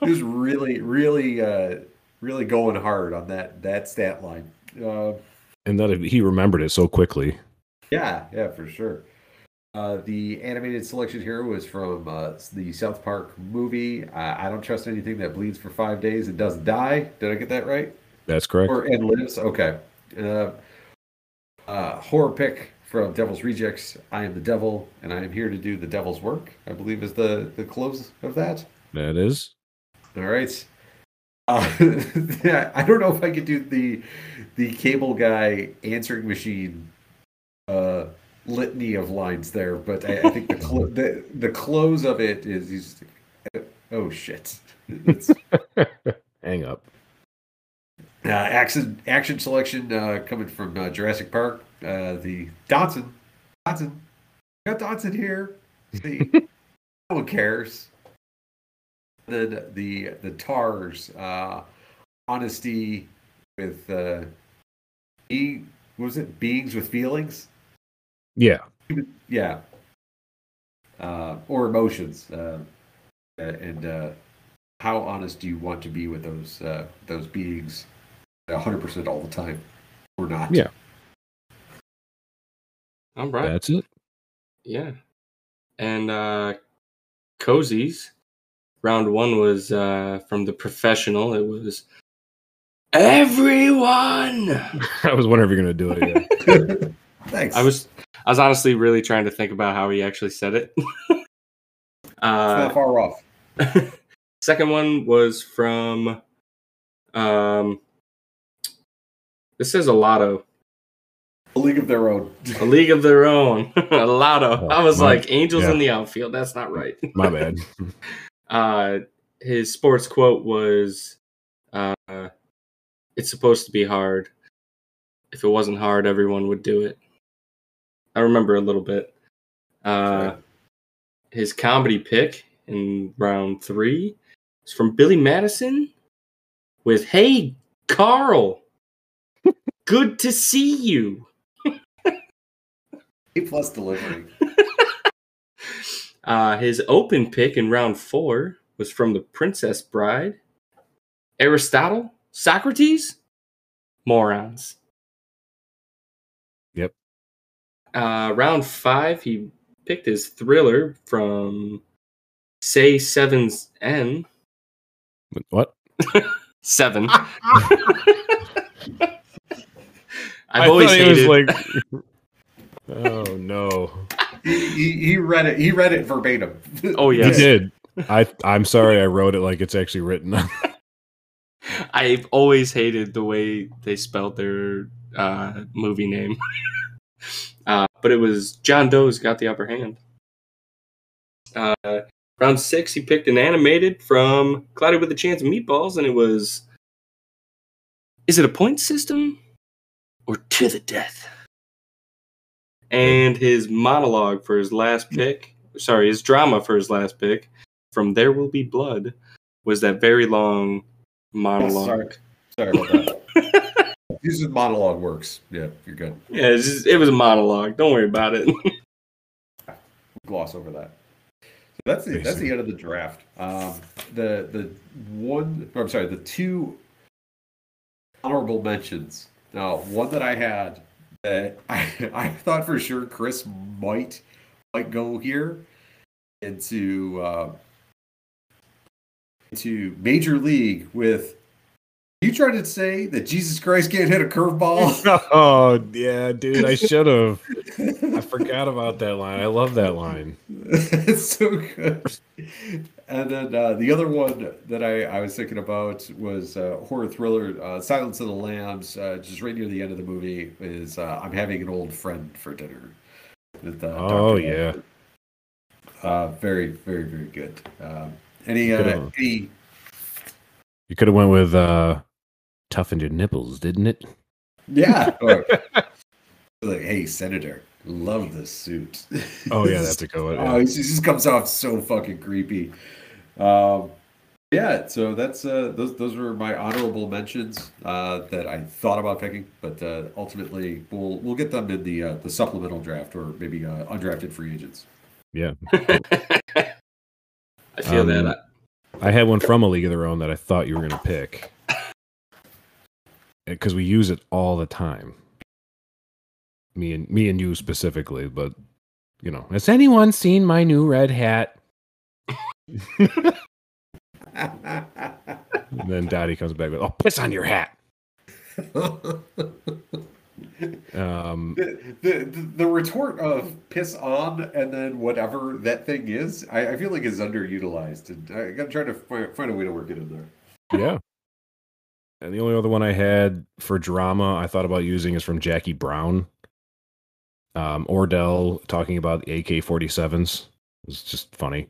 [LAUGHS] he was really, really, uh, really going hard on that that stat line. Uh, and that he remembered it so quickly. yeah, yeah, for sure. Uh, the animated selection here was from uh, the South Park movie. Uh, I don't trust anything that bleeds for five days and doesn't die. Did I get that right? That's correct. Or and lives. Okay. Uh, uh, horror pick from Devil's Rejects. I am the devil, and I am here to do the devil's work. I believe is the the close of that. That is. All right. Uh, [LAUGHS] I don't know if I could do the the cable guy answering machine uh, litany of lines there, but I, I think the, the the close of it is he's oh shit. [LAUGHS] Hang up. uh, action action selection uh, coming from uh, Jurassic Park. Uh, the Dotson, Dotson, got Dotson here. See, [LAUGHS] no one cares. Then the the Tars, uh, honesty with uh, be what was it beings with feelings? Yeah. Yeah, uh, or emotions, uh, and uh, how honest do you want to be with those uh, those beings, hundred percent all the time, or not? Yeah. All right. That's it. Yeah. And uh Cozy's round one was uh from the professional. It was everyone. [LAUGHS] I was wondering if you're gonna do it. Again. [LAUGHS] Thanks. I was I was honestly really trying to think about how he actually said it. [LAUGHS] It's uh not far off. second one was from um this is a lotto. A league of their own. A league of their own. a lotto. I was Oh, my- like angels yeah. in the outfield. That's not right. My bad. Uh, his sports quote was, uh, "It's supposed to be hard. If it wasn't hard, everyone would do it." I remember a little bit. Uh, his comedy pick in round three It's from Billy Madison with Hey Carl. [LAUGHS] Good to see you. A plus delivery. [LAUGHS] Uh, his open pick in round four was from the Princess Bride. Aristotle, Socrates, morons. Yep. Uh, round five, he picked his thriller from Say Seven's N. What? [LAUGHS] Seven. [LAUGHS] I I've always thought he was hated. like- [LAUGHS] Oh no. He, he, he read it. He read it verbatim. oh yeah, He did. I I'm sorry I wrote it like it's actually written. [LAUGHS] I've always hated the way they spelled their uh, movie name. [LAUGHS] uh, but it was John Doe's got the upper hand. Uh, round six, he picked an animated from Cloudy with a Chance of Meatballs, and it was. Is it a point system or to the death? And his monologue for his last pick, sorry, his drama for his last pick from There Will Be Blood was that very long monologue. Sorry, sorry about that. [LAUGHS] This is monologue works. Yeah, you're good. Yeah, it's just, it was a monologue. Don't worry about it. [LAUGHS] Gloss over that. So that's the that's the end of the draft. Um, the the one, or I'm sorry, the two honorable mentions. Now, one that I had that [LAUGHS] I, I thought for sure Kris might might go here into uh, into Major League with. You trying to say that Jesus Christ can't hit a curveball? [LAUGHS] oh yeah, dude, I should have. [LAUGHS] I forgot about that line. I love that line. [LAUGHS] it's so good. And then uh, the other one that I, I was thinking about was uh, horror thriller uh, Silence of the Lambs. Uh, just right near the end of the movie is uh, I'm having an old friend for dinner. With, uh, Oh Dr. yeah. Uh, very very very good. Um, any uh, Could've- any You could have went with uh toughened your nipples, didn't it? yeah. or- [LAUGHS] like hey senator, love this suit. Oh yeah, [LAUGHS] that's a good one. Oh, he just comes off so fucking creepy. Um, yeah, so that's uh, those those were my honorable mentions uh, that I thought about picking, but uh, ultimately we'll we'll get them in the uh, the supplemental draft or maybe uh, undrafted free agents. Yeah. [LAUGHS] I feel Um, that. I had one from a league of their own that I thought you were going to pick because we use it all the time. Me and me and you specifically, but you know, has anyone seen my new red hat? And then Daddy comes back with, "Oh, piss on your hat." Um, the, the the retort of piss on and then whatever that thing is, I, I feel like is underutilized, and I gotta try to find, find a way to work it in there. yeah. And the only other one I had for drama I thought about using is from Jackie Brown. Um, Ordell talking about the AK 47s. It's just funny.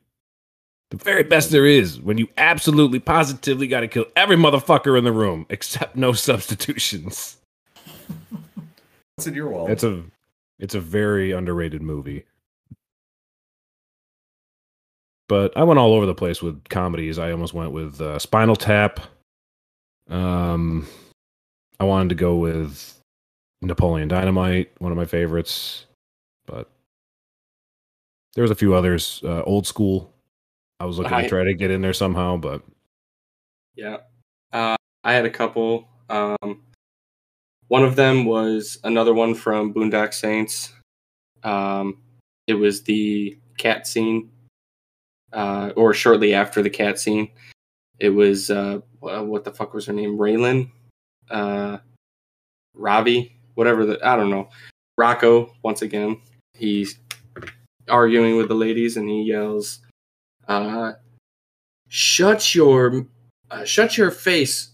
The very best there is when you absolutely positively got to kill every motherfucker in the room except no substitutions. What's in your wall? It's a it's a very underrated movie. But I went all over the place with comedies. I almost went with uh, Spinal Tap. Um, I wanted to go with Napoleon Dynamite, one of my favorites. But there was a few others. Uh, old School. I was looking I- to try to get in there somehow, but Yeah. Uh, I had a couple. Um, one of them was another one from Boondock Saints. Um, it was the cat scene, uh, or shortly after the cat scene. It was uh, what the fuck was her name? Raylan, uh, Ravi, whatever the I don't know. Rocco once again. He's arguing with the ladies, and he yells, uh, "Shut your uh, shut your face,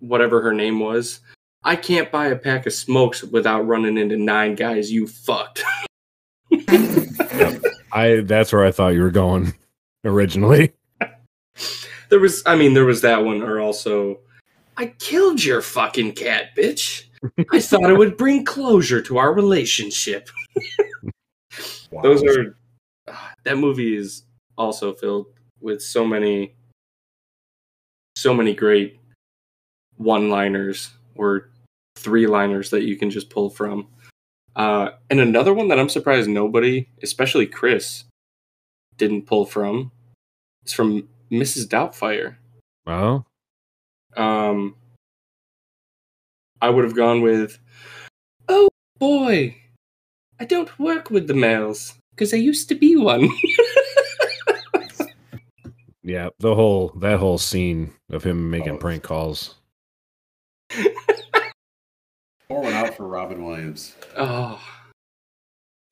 whatever her name was. I can't buy a pack of smokes without running into nine guys you fucked. [LAUGHS] I that's where I thought you were going originally. there was, I mean, there was that one, or also, I killed your fucking cat, bitch. [LAUGHS] I thought it would bring closure to our relationship. [LAUGHS] Those are, ah, that movie is also filled with so many so many great one-liners or three-liners that you can just pull from. Uh, and another one that I'm surprised nobody, especially Kris, didn't pull from. It's from Mrs. Doubtfire. Wow. Um, I would have gone with, "Oh boy, I don't work with the males because I used to be one." [LAUGHS] yeah, the whole that whole scene of him making prank calls. [LAUGHS] Pour one out for Robin Williams. oh,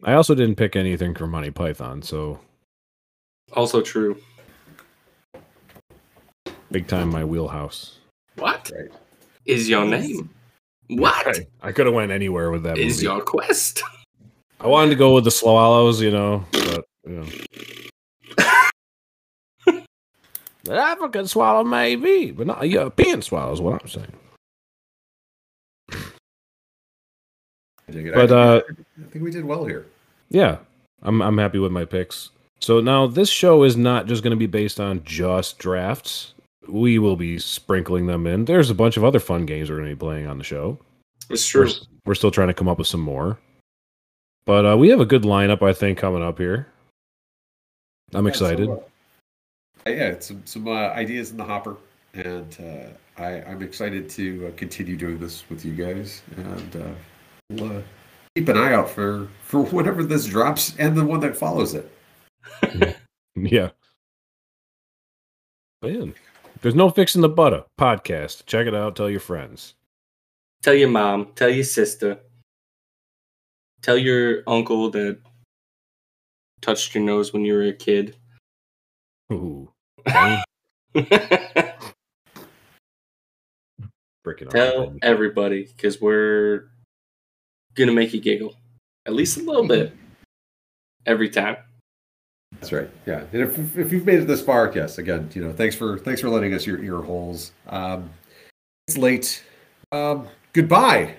I also didn't pick anything from Monty Python, so also true. big time my wheelhouse. What Right. is your name? What [LAUGHS] is I, I could have went anywhere with that. movie. your quest? [LAUGHS] I wanted to go with the Swallows, you know, but you know. [LAUGHS] the African swallow maybe, but not a European swallow is what I'm saying. I dig it. But, uh, I think we did well here. Yeah, I'm I'm happy with my picks. So now this show is not just going to be based on just drafts. We will be sprinkling them in. There's a bunch of other fun games we're going to be playing on the show. It's We're, true. we're still trying to come up with some more, but uh, we have a good lineup I think coming up here. I'm Yeah, excited. so, uh, yeah, some some uh, ideas in the hopper, and uh, I, I'm excited to uh, continue doing this with you guys, and uh, we'll uh, keep an eye out for for whenever this drops and the one that follows it. [LAUGHS] Yeah. Man, there's no fixing the butter podcast. Check it out. Tell your friends. Tell your mom. Tell your sister. Tell your uncle that touched your nose when you were a kid. Ooh. Freaking [LAUGHS] Tell everybody because we're gonna make you giggle at least a little bit mm-hmm. every time. That's right. Yeah, and if, if you've made it this far, yes, again, you know, thanks for thanks for letting us your ear holes. Um, it's late. Um, goodbye.